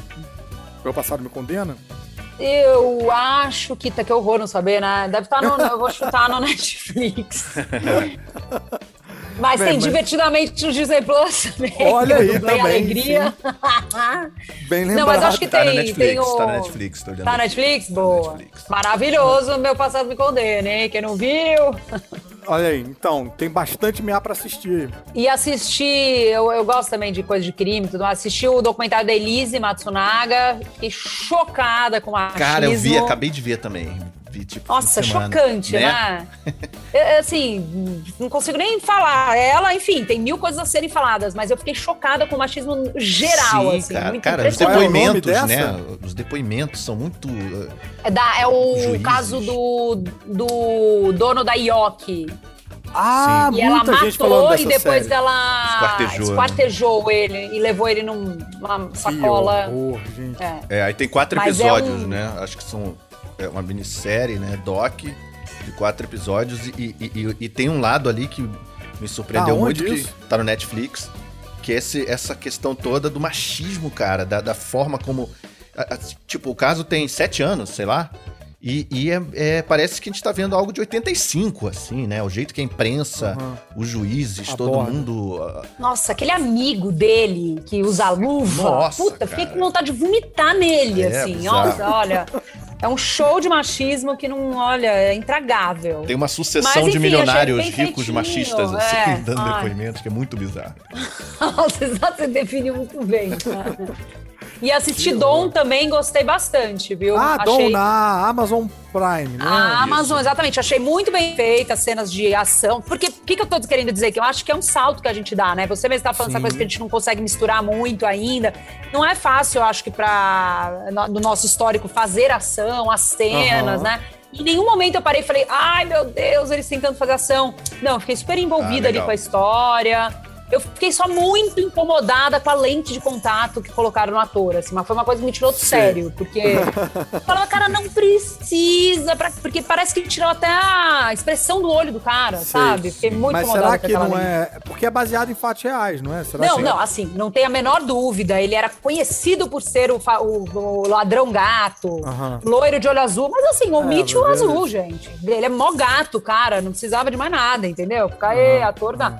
[SPEAKER 1] Meu Passado Me Condena?
[SPEAKER 3] Eu acho que tá que horror não saber, né? Deve estar no. Eu vou chutar no Netflix. Mas
[SPEAKER 1] Bem,
[SPEAKER 3] tem
[SPEAKER 1] mas-
[SPEAKER 3] divertidamente no Disney Plus também.
[SPEAKER 1] Olha aí também,
[SPEAKER 3] Alegria.
[SPEAKER 1] Bem lembrado.
[SPEAKER 3] Não, mas acho que
[SPEAKER 2] Tá
[SPEAKER 3] tem,
[SPEAKER 2] Netflix,
[SPEAKER 3] tem o...
[SPEAKER 2] tá na Netflix, tô olhando
[SPEAKER 3] Tá na. Netflix?
[SPEAKER 2] Tá na
[SPEAKER 3] Boa.
[SPEAKER 2] Netflix.
[SPEAKER 3] Maravilhoso, meu passado me condena, hein? Quem não viu.
[SPEAKER 1] Olha aí, então, tem bastante meia pra assistir.
[SPEAKER 3] E assisti, eu, eu gosto também de coisa de crime, tudo mais. Assisti o documentário da Elise Matsunaga, fiquei chocada com machismo.
[SPEAKER 2] Cara, eu vi, acabei de ver também. Vi, tipo,
[SPEAKER 3] Nossa, chocante, né? Eu, assim, não consigo nem falar. Ela, enfim, tem mil coisas a serem faladas, mas eu fiquei chocada com o machismo geral,
[SPEAKER 2] Sim,
[SPEAKER 3] assim,
[SPEAKER 2] cara,
[SPEAKER 3] muito
[SPEAKER 2] cara os
[SPEAKER 1] é
[SPEAKER 2] depoimentos,
[SPEAKER 1] dessa?
[SPEAKER 2] né? Os depoimentos são muito. uh,
[SPEAKER 3] É, da- é o
[SPEAKER 2] Juízes.
[SPEAKER 3] caso do, do dono da IOC.
[SPEAKER 1] Ah,
[SPEAKER 3] E ela
[SPEAKER 1] muita gente falando
[SPEAKER 3] matou
[SPEAKER 1] dessa
[SPEAKER 3] e depois
[SPEAKER 1] série.
[SPEAKER 3] ela
[SPEAKER 2] Esquartejou,
[SPEAKER 3] esquartejou ele e levou ele numa
[SPEAKER 1] Que
[SPEAKER 3] sacola.
[SPEAKER 1] horror, gente.
[SPEAKER 3] É.
[SPEAKER 2] É, aí tem quatro
[SPEAKER 3] Mas é
[SPEAKER 2] episódios,
[SPEAKER 3] um-
[SPEAKER 2] né? Acho que são é uma minissérie, né? Doc, de quatro episódios. E, e- e- e tem um lado ali que me surpreendeu
[SPEAKER 1] Ah,
[SPEAKER 2] muito, que
[SPEAKER 1] isso?
[SPEAKER 2] tá no Netflix, que é esse, essa questão toda do machismo, cara, da, da forma como. a- a- tipo, o caso tem sete anos, sei lá. E, e é- é- parece que a gente tá vendo algo de 85, assim, né? O jeito que a imprensa, os juízes, todo
[SPEAKER 1] Aborda.
[SPEAKER 2] mundo. ah,
[SPEAKER 3] Nossa, aquele amigo dele que usa luva.
[SPEAKER 2] Nossa,
[SPEAKER 3] Puta, fiquei
[SPEAKER 2] cara.
[SPEAKER 3] com vontade de vomitar nele,
[SPEAKER 2] É,
[SPEAKER 3] assim. Nossa, olha. É um show de machismo que não, olha, é intragável.
[SPEAKER 2] Tem uma sucessão
[SPEAKER 3] Mas,
[SPEAKER 2] de
[SPEAKER 3] enfim,
[SPEAKER 2] milionários
[SPEAKER 3] achei bem
[SPEAKER 2] ricos
[SPEAKER 3] feitinho,
[SPEAKER 2] machistas,
[SPEAKER 3] é.
[SPEAKER 2] assim, dando
[SPEAKER 3] Ai.
[SPEAKER 2] depoimentos, que é muito bizarro.
[SPEAKER 3] Nossa, você definiu muito bem. E assisti Dom também, gostei bastante, viu?
[SPEAKER 1] Ah,
[SPEAKER 3] Achei...
[SPEAKER 1] Dom na Amazon Prime, né?
[SPEAKER 3] A Amazon, exatamente. Achei muito bem feita as cenas de ação. Porque o que, que eu tô querendo dizer? Que eu acho que é um salto que a gente dá, né? Você mesmo tá falando
[SPEAKER 1] Sim.
[SPEAKER 3] essa coisa que a gente não consegue misturar muito ainda. Não é fácil, eu acho que pra no, no nosso histórico fazer ação, as cenas,
[SPEAKER 1] Aham.
[SPEAKER 3] né? Em nenhum momento eu parei e falei, ai meu Deus, eles tentando fazer ação. Não, eu fiquei super envolvida
[SPEAKER 2] Ah,
[SPEAKER 3] ali com a história. Eu fiquei só muito incomodada com a lente de contato que colocaram no ator, assim, mas foi uma coisa que me tirou do
[SPEAKER 1] Sim.
[SPEAKER 3] sério, porque eu falava, cara, não precisa, pra- porque parece que tirou até a expressão do olho do cara,
[SPEAKER 1] Sei,
[SPEAKER 3] sabe? Fiquei
[SPEAKER 1] sim.
[SPEAKER 3] muito
[SPEAKER 1] Mas
[SPEAKER 3] incomodada
[SPEAKER 1] será que não
[SPEAKER 3] lente.
[SPEAKER 1] é... Porque é baseado em fatos reais, não é? Será
[SPEAKER 3] Não,
[SPEAKER 1] que...
[SPEAKER 3] não, assim, não tem a menor dúvida. Ele era conhecido por ser o, fa- o- o ladrão gato,
[SPEAKER 1] Aham.
[SPEAKER 3] loiro de olho azul, mas assim, omite
[SPEAKER 1] É,
[SPEAKER 3] o
[SPEAKER 1] é
[SPEAKER 3] azul, gente. Ele é mó gato, cara, não precisava de mais nada, entendeu? Ficar, "Ê, ator da.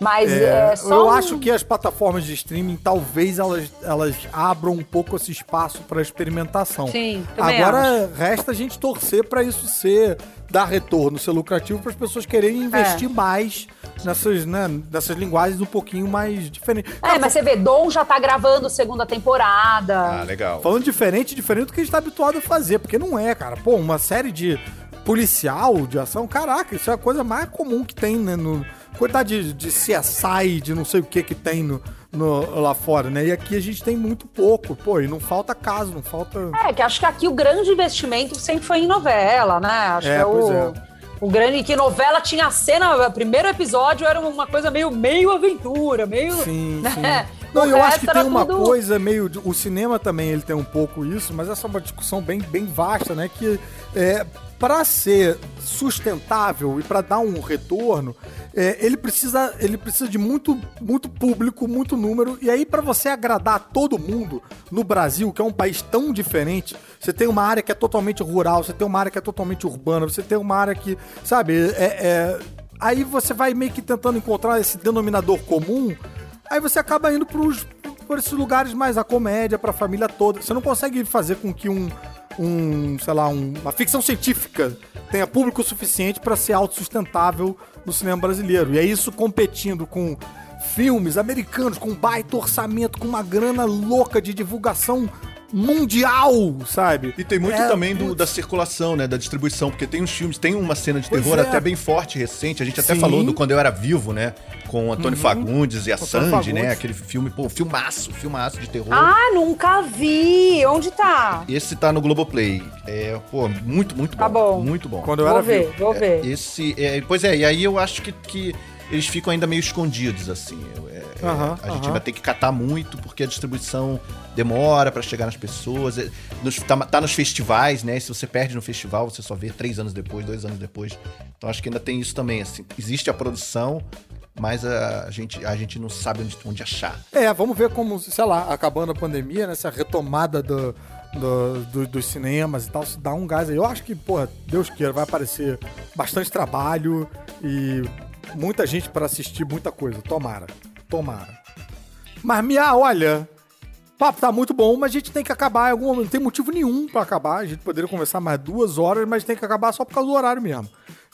[SPEAKER 3] Mas é,
[SPEAKER 1] É,
[SPEAKER 3] só.
[SPEAKER 1] eu
[SPEAKER 3] um-
[SPEAKER 1] acho que as plataformas de streaming talvez elas, elas abram um pouco esse espaço para experimentação.
[SPEAKER 3] Sim, também
[SPEAKER 1] Agora resta a gente torcer para isso ser dar retorno, ser lucrativo para as pessoas quererem investir
[SPEAKER 3] É.
[SPEAKER 1] mais nessas, né, nessas linguagens um pouquinho mais diferentes.
[SPEAKER 3] É, mas você vê, Dom já tá gravando segunda temporada.
[SPEAKER 2] Ah, legal.
[SPEAKER 1] Falando diferente, diferente do que a gente tá habituado a fazer, porque não é, cara. Pô, uma série de policial, de ação, caraca, isso é a coisa mais comum que tem, né? No, quantidade de, de CSI, de não sei o que que tem no, no- lá fora, né? E aqui a gente tem muito pouco, pô, e não falta caso, não falta...
[SPEAKER 3] É, que acho que aqui o grande investimento sempre foi em novela, né? Acho
[SPEAKER 1] É,
[SPEAKER 3] que é o,
[SPEAKER 1] é.
[SPEAKER 3] o grande. Que novela tinha a cena, o primeiro episódio era uma coisa meio, meio aventura, meio.
[SPEAKER 1] Sim,
[SPEAKER 3] né?
[SPEAKER 1] sim. Não, eu acho que tem uma
[SPEAKER 3] tudo-
[SPEAKER 1] coisa meio. O cinema também ele tem um pouco isso, mas essa é uma discussão bem, bem vasta, né? Que é, para ser sustentável e para dar um retorno, é, ele, precisa, ele precisa de muito, muito público, muito número. E aí, para você agradar todo mundo no Brasil, que é um país tão diferente, você tem uma área que é totalmente rural, você tem uma área que é totalmente urbana, você tem uma área que, sabe, é- é, aí você vai meio que tentando encontrar esse denominador comum. Aí você acaba indo pros, por esses lugares mais a comédia, pra família toda. Você não consegue fazer com que um, um sei lá, um- uma ficção científica tenha público suficiente pra ser autossustentável no cinema brasileiro. E é isso competindo com filmes americanos, com baita orçamento, com uma grana louca de divulgação mundial, sabe?
[SPEAKER 2] E tem muito
[SPEAKER 1] É,
[SPEAKER 2] também do- da circulação, né? Da distribuição, porque tem uns filmes, tem uma cena de
[SPEAKER 1] Pois
[SPEAKER 2] terror
[SPEAKER 1] é.
[SPEAKER 2] até bem forte, recente. A gente até
[SPEAKER 1] Sim.
[SPEAKER 2] falou do Quando Eu Era Vivo, né? Com o Antônio Fagundes e a
[SPEAKER 1] Antônio
[SPEAKER 2] Sandy, né?
[SPEAKER 1] Fagundes.
[SPEAKER 2] Aquele filme, pô, filmaço, filmaço de terror.
[SPEAKER 3] Ah, nunca vi! Onde tá?
[SPEAKER 2] Esse tá no Globoplay. É, pô, muito, muito bom.
[SPEAKER 3] Tá bom.
[SPEAKER 2] Muito bom.
[SPEAKER 1] Quando eu
[SPEAKER 3] Vou
[SPEAKER 1] era
[SPEAKER 3] ver,
[SPEAKER 1] vivo.
[SPEAKER 3] vou ver.
[SPEAKER 2] Esse, é, pois é, e aí eu acho que, que eles ficam ainda meio escondidos, assim. É,
[SPEAKER 1] Aham,
[SPEAKER 2] a gente
[SPEAKER 1] aham.
[SPEAKER 2] vai ter que catar muito, porque a distribuição demora pra chegar nas pessoas. É, nos- tá, tá nos festivais, né? Se você perde no festival, você só vê três anos depois, dois anos depois. Então acho que ainda tem isso também, assim. Existe a produção, mas a, gente, a gente não sabe onde, onde achar.
[SPEAKER 1] É, vamos ver como, sei lá, acabando a pandemia, nessa retomada do, do- do- dos cinemas e tal, se dá um gás aí. Eu acho que, porra, Deus queira, vai aparecer bastante trabalho e muita gente pra assistir muita coisa. Tomara, tomara. Mas, Mia, olha, papo tá muito bom, mas a gente tem que acabar em algum momento. Não tem motivo nenhum pra acabar. A gente poderia conversar mais duas horas, mas tem que acabar só por causa do horário mesmo.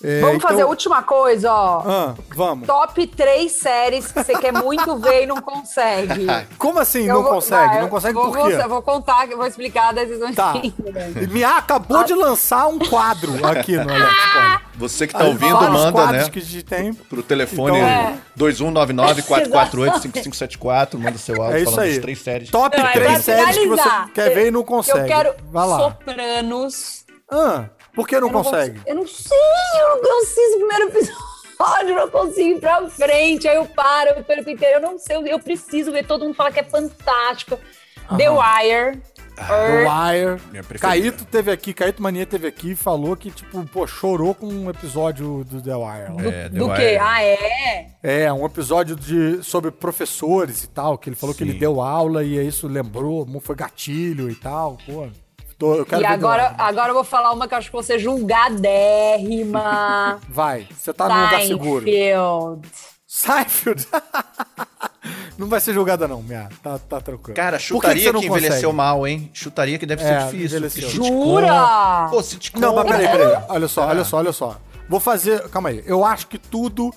[SPEAKER 1] É,
[SPEAKER 3] Vamos
[SPEAKER 1] então-
[SPEAKER 3] fazer a última coisa, ó.
[SPEAKER 1] Ah, vamos.
[SPEAKER 3] Top 3 séries que você quer muito ver e não consegue.
[SPEAKER 1] Como assim
[SPEAKER 3] Eu
[SPEAKER 1] não
[SPEAKER 3] vou-
[SPEAKER 1] consegue?
[SPEAKER 3] vai,
[SPEAKER 1] não consegue
[SPEAKER 3] vou,
[SPEAKER 1] por quê?
[SPEAKER 3] Vou, vou contar, vou explicar, daí vocês vão
[SPEAKER 1] Tá.
[SPEAKER 3] entender.
[SPEAKER 1] Mia acabou de lançar um quadro aqui no Alex Pode.
[SPEAKER 2] Você que tá ouvindo, manda,
[SPEAKER 1] quadros
[SPEAKER 2] né?
[SPEAKER 1] que a gente tem.
[SPEAKER 2] Pro telefone
[SPEAKER 1] Então-
[SPEAKER 3] É.
[SPEAKER 2] 2199-448-5574. Manda seu áudio
[SPEAKER 1] É isso
[SPEAKER 2] falando
[SPEAKER 1] aí.
[SPEAKER 2] das três séries.
[SPEAKER 1] Top
[SPEAKER 3] Não, é
[SPEAKER 1] três
[SPEAKER 3] pra
[SPEAKER 1] séries que você quer ver e não consegue.
[SPEAKER 3] Eu quero
[SPEAKER 1] Vai lá.
[SPEAKER 3] Sopranos.
[SPEAKER 1] Ah, por que não
[SPEAKER 3] Eu não
[SPEAKER 1] consegue?
[SPEAKER 3] consigo- Eu não sei, eu não consigo o primeiro episódio, eu não consigo ir pra frente. Aí eu paro, eu perco inteiro. Eu não sei, eu, eu preciso ver. Todo mundo fala que é fantástico. The Wire.
[SPEAKER 1] The Wire.
[SPEAKER 2] Minha preferida.
[SPEAKER 1] Caíto teve aqui, Caíto Mania teve aqui e falou que, tipo, pô, chorou com um episódio do The Wire. lá.
[SPEAKER 3] Do,
[SPEAKER 2] É, The
[SPEAKER 3] do
[SPEAKER 2] Wire.
[SPEAKER 3] quê? Ah, é?
[SPEAKER 1] É, um episódio de, sobre professores e tal, que ele falou que
[SPEAKER 2] Sim.
[SPEAKER 1] ele deu aula e aí isso lembrou, foi gatilho e tal, pô. Tô- eu quero
[SPEAKER 3] E agora, agora eu vou falar uma que eu acho que você julgadérrima.
[SPEAKER 1] Vai, você tá num lugar seguro.
[SPEAKER 3] Seinfeld.
[SPEAKER 1] Seinfeld. não vai ser julgada não, minha. Tá, tá tranquilo.
[SPEAKER 2] Cara,
[SPEAKER 1] que
[SPEAKER 2] chutaria que,
[SPEAKER 1] não
[SPEAKER 2] envelheceu
[SPEAKER 1] consegue?
[SPEAKER 2] mal, hein? Chutaria que deve
[SPEAKER 1] É,
[SPEAKER 2] ser difícil.
[SPEAKER 1] envelheceu.
[SPEAKER 2] porque sitcom-
[SPEAKER 3] Jura?
[SPEAKER 2] Pô, sitcom...
[SPEAKER 1] Não, mas peraí, peraí. Olha só,
[SPEAKER 2] Ah.
[SPEAKER 1] olha só, olha só. Vou fazer. Calma aí. Eu acho que tudo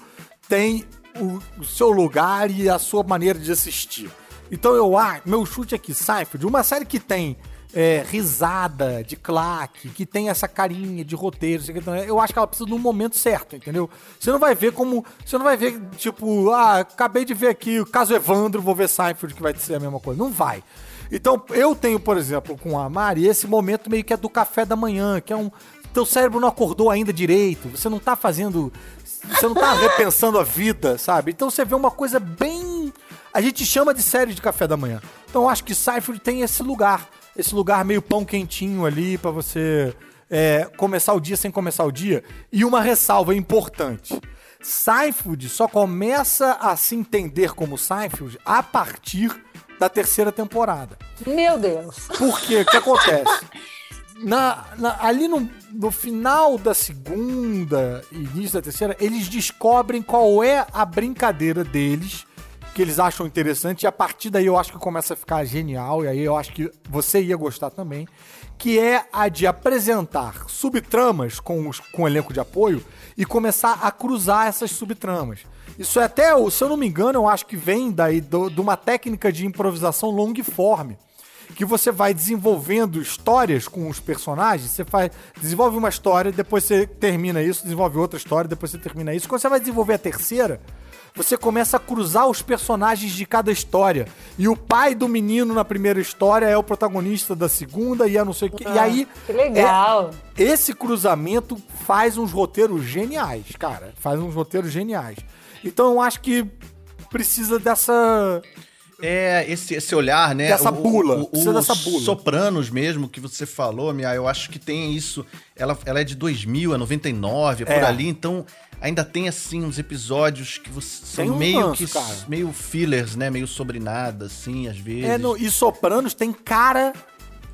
[SPEAKER 1] tem o, o seu lugar e a sua maneira de assistir. Então eu acho. Meu chute aqui, Seinfeld, uma série que tem. É, risada de claque, que tem essa carinha de roteiro, então, eu acho que ela precisa de um momento certo, entendeu? Você não vai ver como. Você não vai ver, tipo, ah, acabei de ver aqui o caso Evandro, vou ver Seinfeld, que vai ser a mesma coisa. Não vai. Então, eu tenho, por exemplo, com a Mari, esse momento meio que é do café da manhã, que é um. Teu cérebro não acordou ainda direito, você não tá fazendo. Você não tá repensando a vida, sabe? Então você vê uma coisa bem. A gente chama de série de café da manhã. Então eu acho que Seinfeld tem esse lugar. Esse lugar meio pão quentinho ali pra você é, começar o dia sem começar o dia. E uma ressalva importante. Seinfeld só começa a se entender como Seinfeld a partir da terceira temporada.
[SPEAKER 3] Meu Deus.
[SPEAKER 1] Porque o que acontece? Na, na- ali no, no final da segunda e início da terceira, eles descobrem qual é a brincadeira deles que eles acham interessante e a partir daí eu acho que começa a ficar genial e aí eu acho que você ia gostar também, que é a de apresentar subtramas com, os, com o elenco de apoio e começar a cruzar essas subtramas. Isso é até, se eu não me engano, eu acho que vem daí de uma técnica de improvisação longiforme que você vai desenvolvendo histórias com os personagens, você faz, desenvolve uma história, depois você termina isso, desenvolve outra história, depois você termina isso. Quando você vai desenvolver a terceira, você começa a cruzar os personagens de cada história. E o pai do menino na primeira história é o protagonista da segunda e a não sei o que. e aí
[SPEAKER 3] Que legal.
[SPEAKER 1] é- esse cruzamento faz uns roteiros geniais, cara. Faz uns roteiros geniais. Então eu acho que precisa dessa
[SPEAKER 2] É, esse, esse olhar, né?
[SPEAKER 1] Dessa bula,
[SPEAKER 2] O,
[SPEAKER 1] precisa
[SPEAKER 2] o,
[SPEAKER 1] dessa bula.
[SPEAKER 2] Sopranos mesmo, que você falou, Mia, eu acho que tem isso. Ela, ela é de 2000, é 99, é por
[SPEAKER 1] É.
[SPEAKER 2] ali, então ainda tem, assim, uns episódios que você, são
[SPEAKER 1] um
[SPEAKER 2] meio
[SPEAKER 1] lance,
[SPEAKER 2] que...
[SPEAKER 1] cara.
[SPEAKER 2] Meio fillers, né? Meio sobre nada, assim, às vezes.
[SPEAKER 1] É, no, e Sopranos tem cara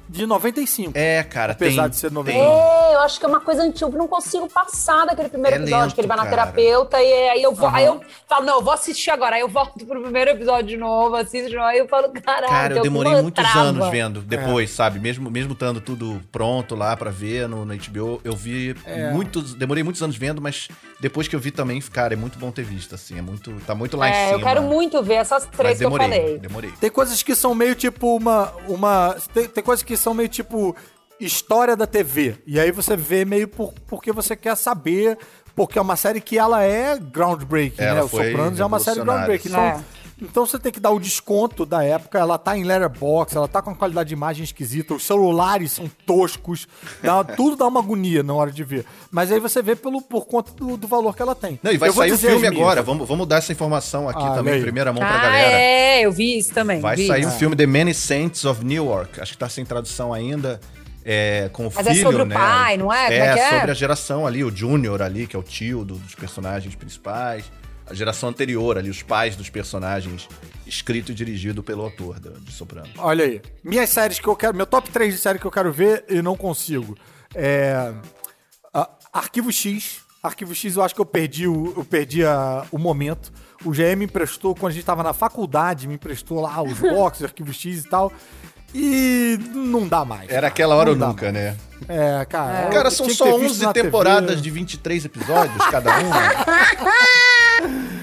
[SPEAKER 1] de 95.
[SPEAKER 2] É, cara,
[SPEAKER 1] Apesar
[SPEAKER 2] tem,
[SPEAKER 1] de ser
[SPEAKER 2] tem.
[SPEAKER 1] 99.
[SPEAKER 3] É, eu acho que é uma coisa antiga, eu não consigo passar daquele primeiro
[SPEAKER 2] É
[SPEAKER 3] episódio
[SPEAKER 2] lento,
[SPEAKER 3] que ele vai na
[SPEAKER 2] cara.
[SPEAKER 3] terapeuta e aí eu vou, aí eu falo, não, eu vou assistir agora, aí eu volto pro primeiro episódio de novo, assisto de novo, aí eu falo, caralho,
[SPEAKER 2] Cara, eu demorei muitos
[SPEAKER 3] trava.
[SPEAKER 2] anos vendo
[SPEAKER 1] É.
[SPEAKER 2] depois, sabe? Mesmo mesmo estando tudo pronto lá pra ver no, no HBO, eu vi
[SPEAKER 1] É.
[SPEAKER 2] muitos, demorei muitos anos vendo, mas depois que eu vi também, cara, é muito bom ter visto assim, é muito, tá muito lá em
[SPEAKER 3] É,
[SPEAKER 2] cima.
[SPEAKER 3] eu quero muito ver essas três que eu
[SPEAKER 2] demorei,
[SPEAKER 3] falei.
[SPEAKER 2] demorei.
[SPEAKER 1] Tem coisas que são meio tipo uma. uma tem, tem coisas que são meio tipo história da TV. E aí você vê meio por, porque você quer saber. Porque é uma série que ela é groundbreaking,
[SPEAKER 2] Ela
[SPEAKER 1] né? O
[SPEAKER 2] foi
[SPEAKER 1] Sopranos é uma série groundbreaking. Então, então você tem que dar o desconto da época. Ela tá em letterbox, ela tá com uma qualidade de imagem esquisita, os celulares são toscos, dá- tudo dá uma agonia na hora de ver. Mas aí você vê pelo, por conta do, do valor que ela tem.
[SPEAKER 2] Não, e vai
[SPEAKER 1] Eu
[SPEAKER 2] sair o filme agora, vamos, vamos dar essa informação aqui
[SPEAKER 1] Ah,
[SPEAKER 2] também, primeira mão pra
[SPEAKER 3] Ah,
[SPEAKER 2] galera.
[SPEAKER 3] é, eu vi isso também.
[SPEAKER 2] Vai
[SPEAKER 3] vi.
[SPEAKER 2] sair um filme The Many Saints of Newark, acho que tá sem tradução ainda. É, com o
[SPEAKER 3] Mas é
[SPEAKER 2] filho,
[SPEAKER 3] sobre o
[SPEAKER 2] né?
[SPEAKER 3] pai, não é? Como é que é?
[SPEAKER 2] sobre a geração ali, o Junior ali, que é o tio do- dos personagens principais. A geração anterior ali, os pais dos personagens, escrito e dirigido pelo autor de Soprano.
[SPEAKER 1] Olha aí. Minhas séries que eu quero. Meu top 3 de série que eu quero ver e não consigo. É. a- Arquivo X. Arquivo X eu acho que eu perdi o, eu perdi a- o momento. O GM me emprestou, quando a gente tava na faculdade, me emprestou lá os boxes, Arquivo X e tal. E não dá mais.
[SPEAKER 2] Era aquela hora
[SPEAKER 1] Não
[SPEAKER 2] ou nunca,
[SPEAKER 1] mais.
[SPEAKER 2] né?
[SPEAKER 1] É, cara. eu
[SPEAKER 2] Cara, são só
[SPEAKER 1] ter visto
[SPEAKER 2] 11
[SPEAKER 1] na TV.
[SPEAKER 2] temporadas de 23 episódios cada uma.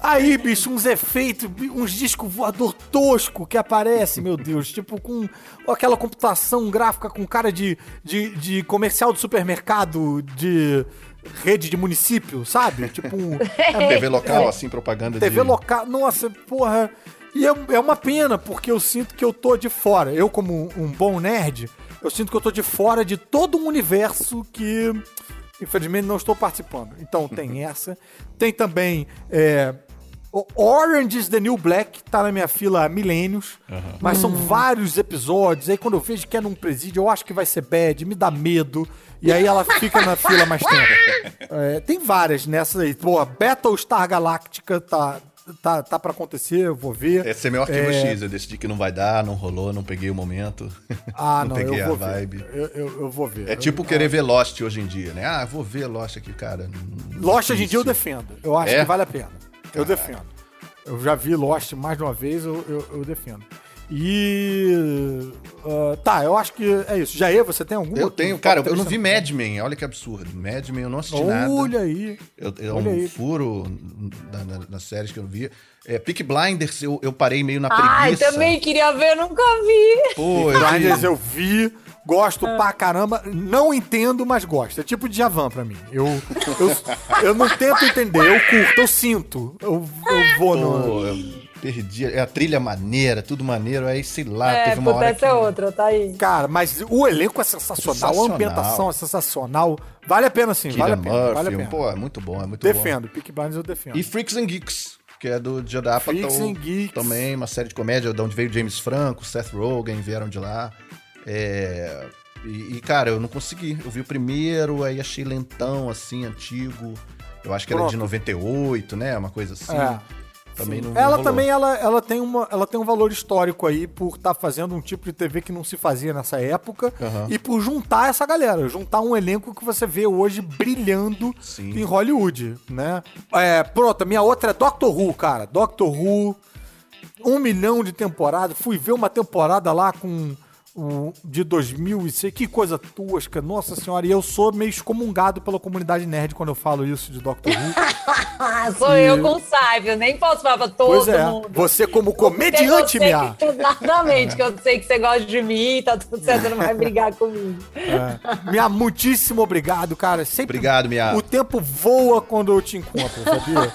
[SPEAKER 1] Aí, bicho, uns efeitos, uns discos voador tosco que aparece, meu Deus. Tipo, com aquela computação gráfica com cara de, de, de comercial de supermercado de rede de município, sabe? Tipo, um,
[SPEAKER 2] TV local, assim, propaganda
[SPEAKER 1] TV
[SPEAKER 2] de...
[SPEAKER 1] local. Nossa, porra. E é, é uma pena, porque eu sinto que eu tô de fora. Eu, como um bom nerd, eu sinto que eu tô de fora de todo um universo que, infelizmente, não estou participando. Então, tem essa. Tem também. É, o Orange is the New Black, tá na minha fila há milênios, mas são vários episódios. Aí quando eu vejo que é num presídio, eu acho que vai ser bad, me dá medo. E aí ela fica na fila mais tempo. É, tem várias nessas aí. Pô, Battlestar Galactica tá, tá, tá pra acontecer, eu vou ver.
[SPEAKER 2] Esse é meu arquivo
[SPEAKER 1] É.
[SPEAKER 2] X, eu decidi que não vai dar, não rolou, não peguei o momento.
[SPEAKER 1] Ah,
[SPEAKER 2] não
[SPEAKER 1] não,
[SPEAKER 2] peguei
[SPEAKER 1] eu
[SPEAKER 2] a vibe.
[SPEAKER 1] Eu, eu, eu vou ver.
[SPEAKER 2] É tipo querer ver Lost hoje em dia, né? Ah, vou ver Lost aqui, cara.
[SPEAKER 1] Lost hoje em dia eu defendo. Eu acho
[SPEAKER 2] É?
[SPEAKER 1] que vale a pena. Eu defendo. Eu já vi Lost mais de uma vez, eu, eu, eu defendo. E. ah, tá, eu acho que é isso. Jair, você tem algum?
[SPEAKER 2] Eu tenho, cara, eu não vi Mad Men, olha que absurdo. Mad Men eu não assisti nada.
[SPEAKER 1] Olha aí.
[SPEAKER 2] Eu, é
[SPEAKER 1] Olha
[SPEAKER 2] um
[SPEAKER 1] aí.
[SPEAKER 2] furo na- na- nas séries que eu vi. É, Peak Blinders, eu, eu parei meio na
[SPEAKER 3] Ai,
[SPEAKER 2] preguiça.
[SPEAKER 3] também queria ver, nunca vi.
[SPEAKER 2] Pô, eu vi-
[SPEAKER 1] Blinders eu vi, gosto
[SPEAKER 3] Ah.
[SPEAKER 1] pra caramba, não entendo, mas gosto. É tipo Djavan pra mim. Eu, eu, eu não tento entender, eu curto, eu sinto. Eu, eu vou no.
[SPEAKER 2] Pô, eu perdi. É a trilha maneira, tudo maneiro. Aí, sei lá,
[SPEAKER 3] É,
[SPEAKER 2] teve uma hora que...
[SPEAKER 3] é outra, tá aí.
[SPEAKER 1] Cara, mas o elenco é sensacional,
[SPEAKER 2] Sensacional.
[SPEAKER 1] a ambientação é sensacional. Vale a pena sim, vale a pena.
[SPEAKER 2] Murphy,
[SPEAKER 1] vale a pena.
[SPEAKER 2] pô, é muito bom, é muito bom.
[SPEAKER 1] defendo, Peak Blinders eu defendo.
[SPEAKER 2] E Freaks and Geeks, que é do Judd Apatow.
[SPEAKER 1] Freaks and Geeks.
[SPEAKER 2] Também, uma série de comédia, de onde veio James Franco, Seth Rogen, vieram de lá. É, E, e, cara, eu não consegui. Eu vi o primeiro, aí achei lentão, assim, antigo. Eu acho que era de
[SPEAKER 1] Pronto.
[SPEAKER 2] 98, né? Uma coisa assim.
[SPEAKER 1] É.
[SPEAKER 2] Também não
[SPEAKER 1] Ela também ela, ela, tem uma, ela tem um valor histórico aí por estar fazendo um tipo de TV que não se fazia nessa época
[SPEAKER 2] Aham.
[SPEAKER 1] e por juntar essa galera, juntar um elenco que você vê hoje brilhando
[SPEAKER 2] Sim.
[SPEAKER 1] em Hollywood, né? É, pronto, a minha outra é Doctor Who, cara. Doctor Who, um milhão de temporadas. Fui ver uma temporada lá com o de 2006. Que coisa tosca, nossa senhora. E eu sou meio excomungado pela comunidade nerd quando eu falo isso de Doctor Who.
[SPEAKER 3] Sou eu com Saiba, nem posso falar pra todo
[SPEAKER 1] pois é,
[SPEAKER 3] mundo.
[SPEAKER 1] você como comediante,
[SPEAKER 3] eu
[SPEAKER 1] minha.
[SPEAKER 3] que- Exatamente, que eu sei que você gosta de mim, tá tudo certo, você não vai brigar comigo.
[SPEAKER 1] É. Minha, muitíssimo obrigado, cara. Sempre
[SPEAKER 2] Obrigado, Mia.
[SPEAKER 1] O tempo voa quando eu te encontro, sabia?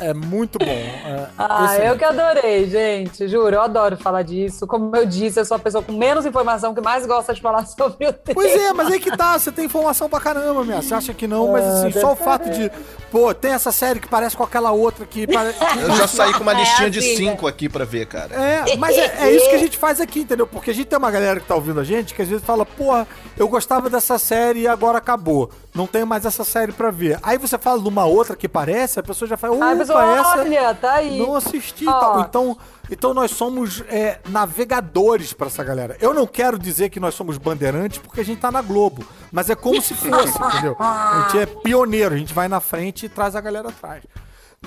[SPEAKER 1] é, é muito bom. É,
[SPEAKER 3] Ah, eu que adorei, gente. Juro, eu adoro falar disso. Como eu disse, eu sou a pessoa com menos informação que mais gosta de falar sobre o tema.
[SPEAKER 1] Pois é, mas aí que tá, você tem informação pra caramba, minha. Você acha que não, mas assim, só o fato de. Pô, tem essa série que parece com aquela outra que. pare-
[SPEAKER 2] Eu já saí com uma
[SPEAKER 3] É
[SPEAKER 2] listinha de cinco aqui pra ver, cara.
[SPEAKER 1] É, mas é, é isso que a gente faz aqui, entendeu? Porque a gente tem uma galera que tá ouvindo a gente que às vezes fala, porra, eu gostava dessa série e agora acabou. Não tenho mais essa série pra ver. Aí você fala de uma outra que parece, a pessoa já fala,
[SPEAKER 3] Ah,
[SPEAKER 1] opa,
[SPEAKER 3] pessoa,
[SPEAKER 1] essa.
[SPEAKER 3] olha, tá aí.
[SPEAKER 1] Não assisti e tal. Então, então nós somos é, navegadores pra essa galera. Eu não quero dizer que nós somos bandeirantes porque a gente tá na Globo. Mas é como se fosse, entendeu? A gente é pioneiro, a gente vai na frente e traz a galera atrás.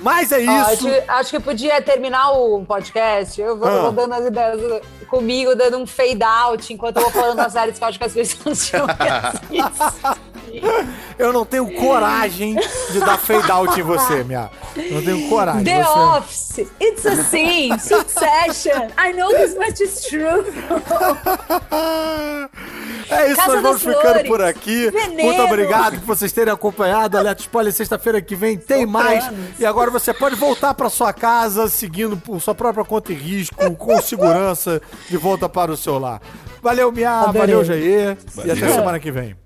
[SPEAKER 1] Mas é
[SPEAKER 3] acho,
[SPEAKER 1] isso.
[SPEAKER 3] que- acho que podia terminar o podcast. Eu vou,
[SPEAKER 1] Ah.
[SPEAKER 3] vou dando as ideias comigo, dando um fade out enquanto eu vou falando as séries que eu acho que as pessoas tinham assistir.
[SPEAKER 1] Eu não tenho coragem de dar fade out em você, minha. Eu não tenho coragem.
[SPEAKER 3] The
[SPEAKER 1] Você-
[SPEAKER 3] Office, It's a Sin, Succession. I know this much is true.
[SPEAKER 1] É isso,
[SPEAKER 3] Casa
[SPEAKER 1] nós vamos ficando
[SPEAKER 3] Flores,
[SPEAKER 1] por aqui.
[SPEAKER 3] Veneno.
[SPEAKER 1] Muito obrigado por vocês terem acompanhado. Alerta Spoiler, sexta-feira que vem tem mais. E agora você pode voltar para sua casa seguindo por sua própria conta e risco, com segurança, de volta para o seu lar. Valeu, Mia.
[SPEAKER 3] Adorei.
[SPEAKER 1] Valeu, Jair. E até
[SPEAKER 2] Valeu.
[SPEAKER 1] semana que vem.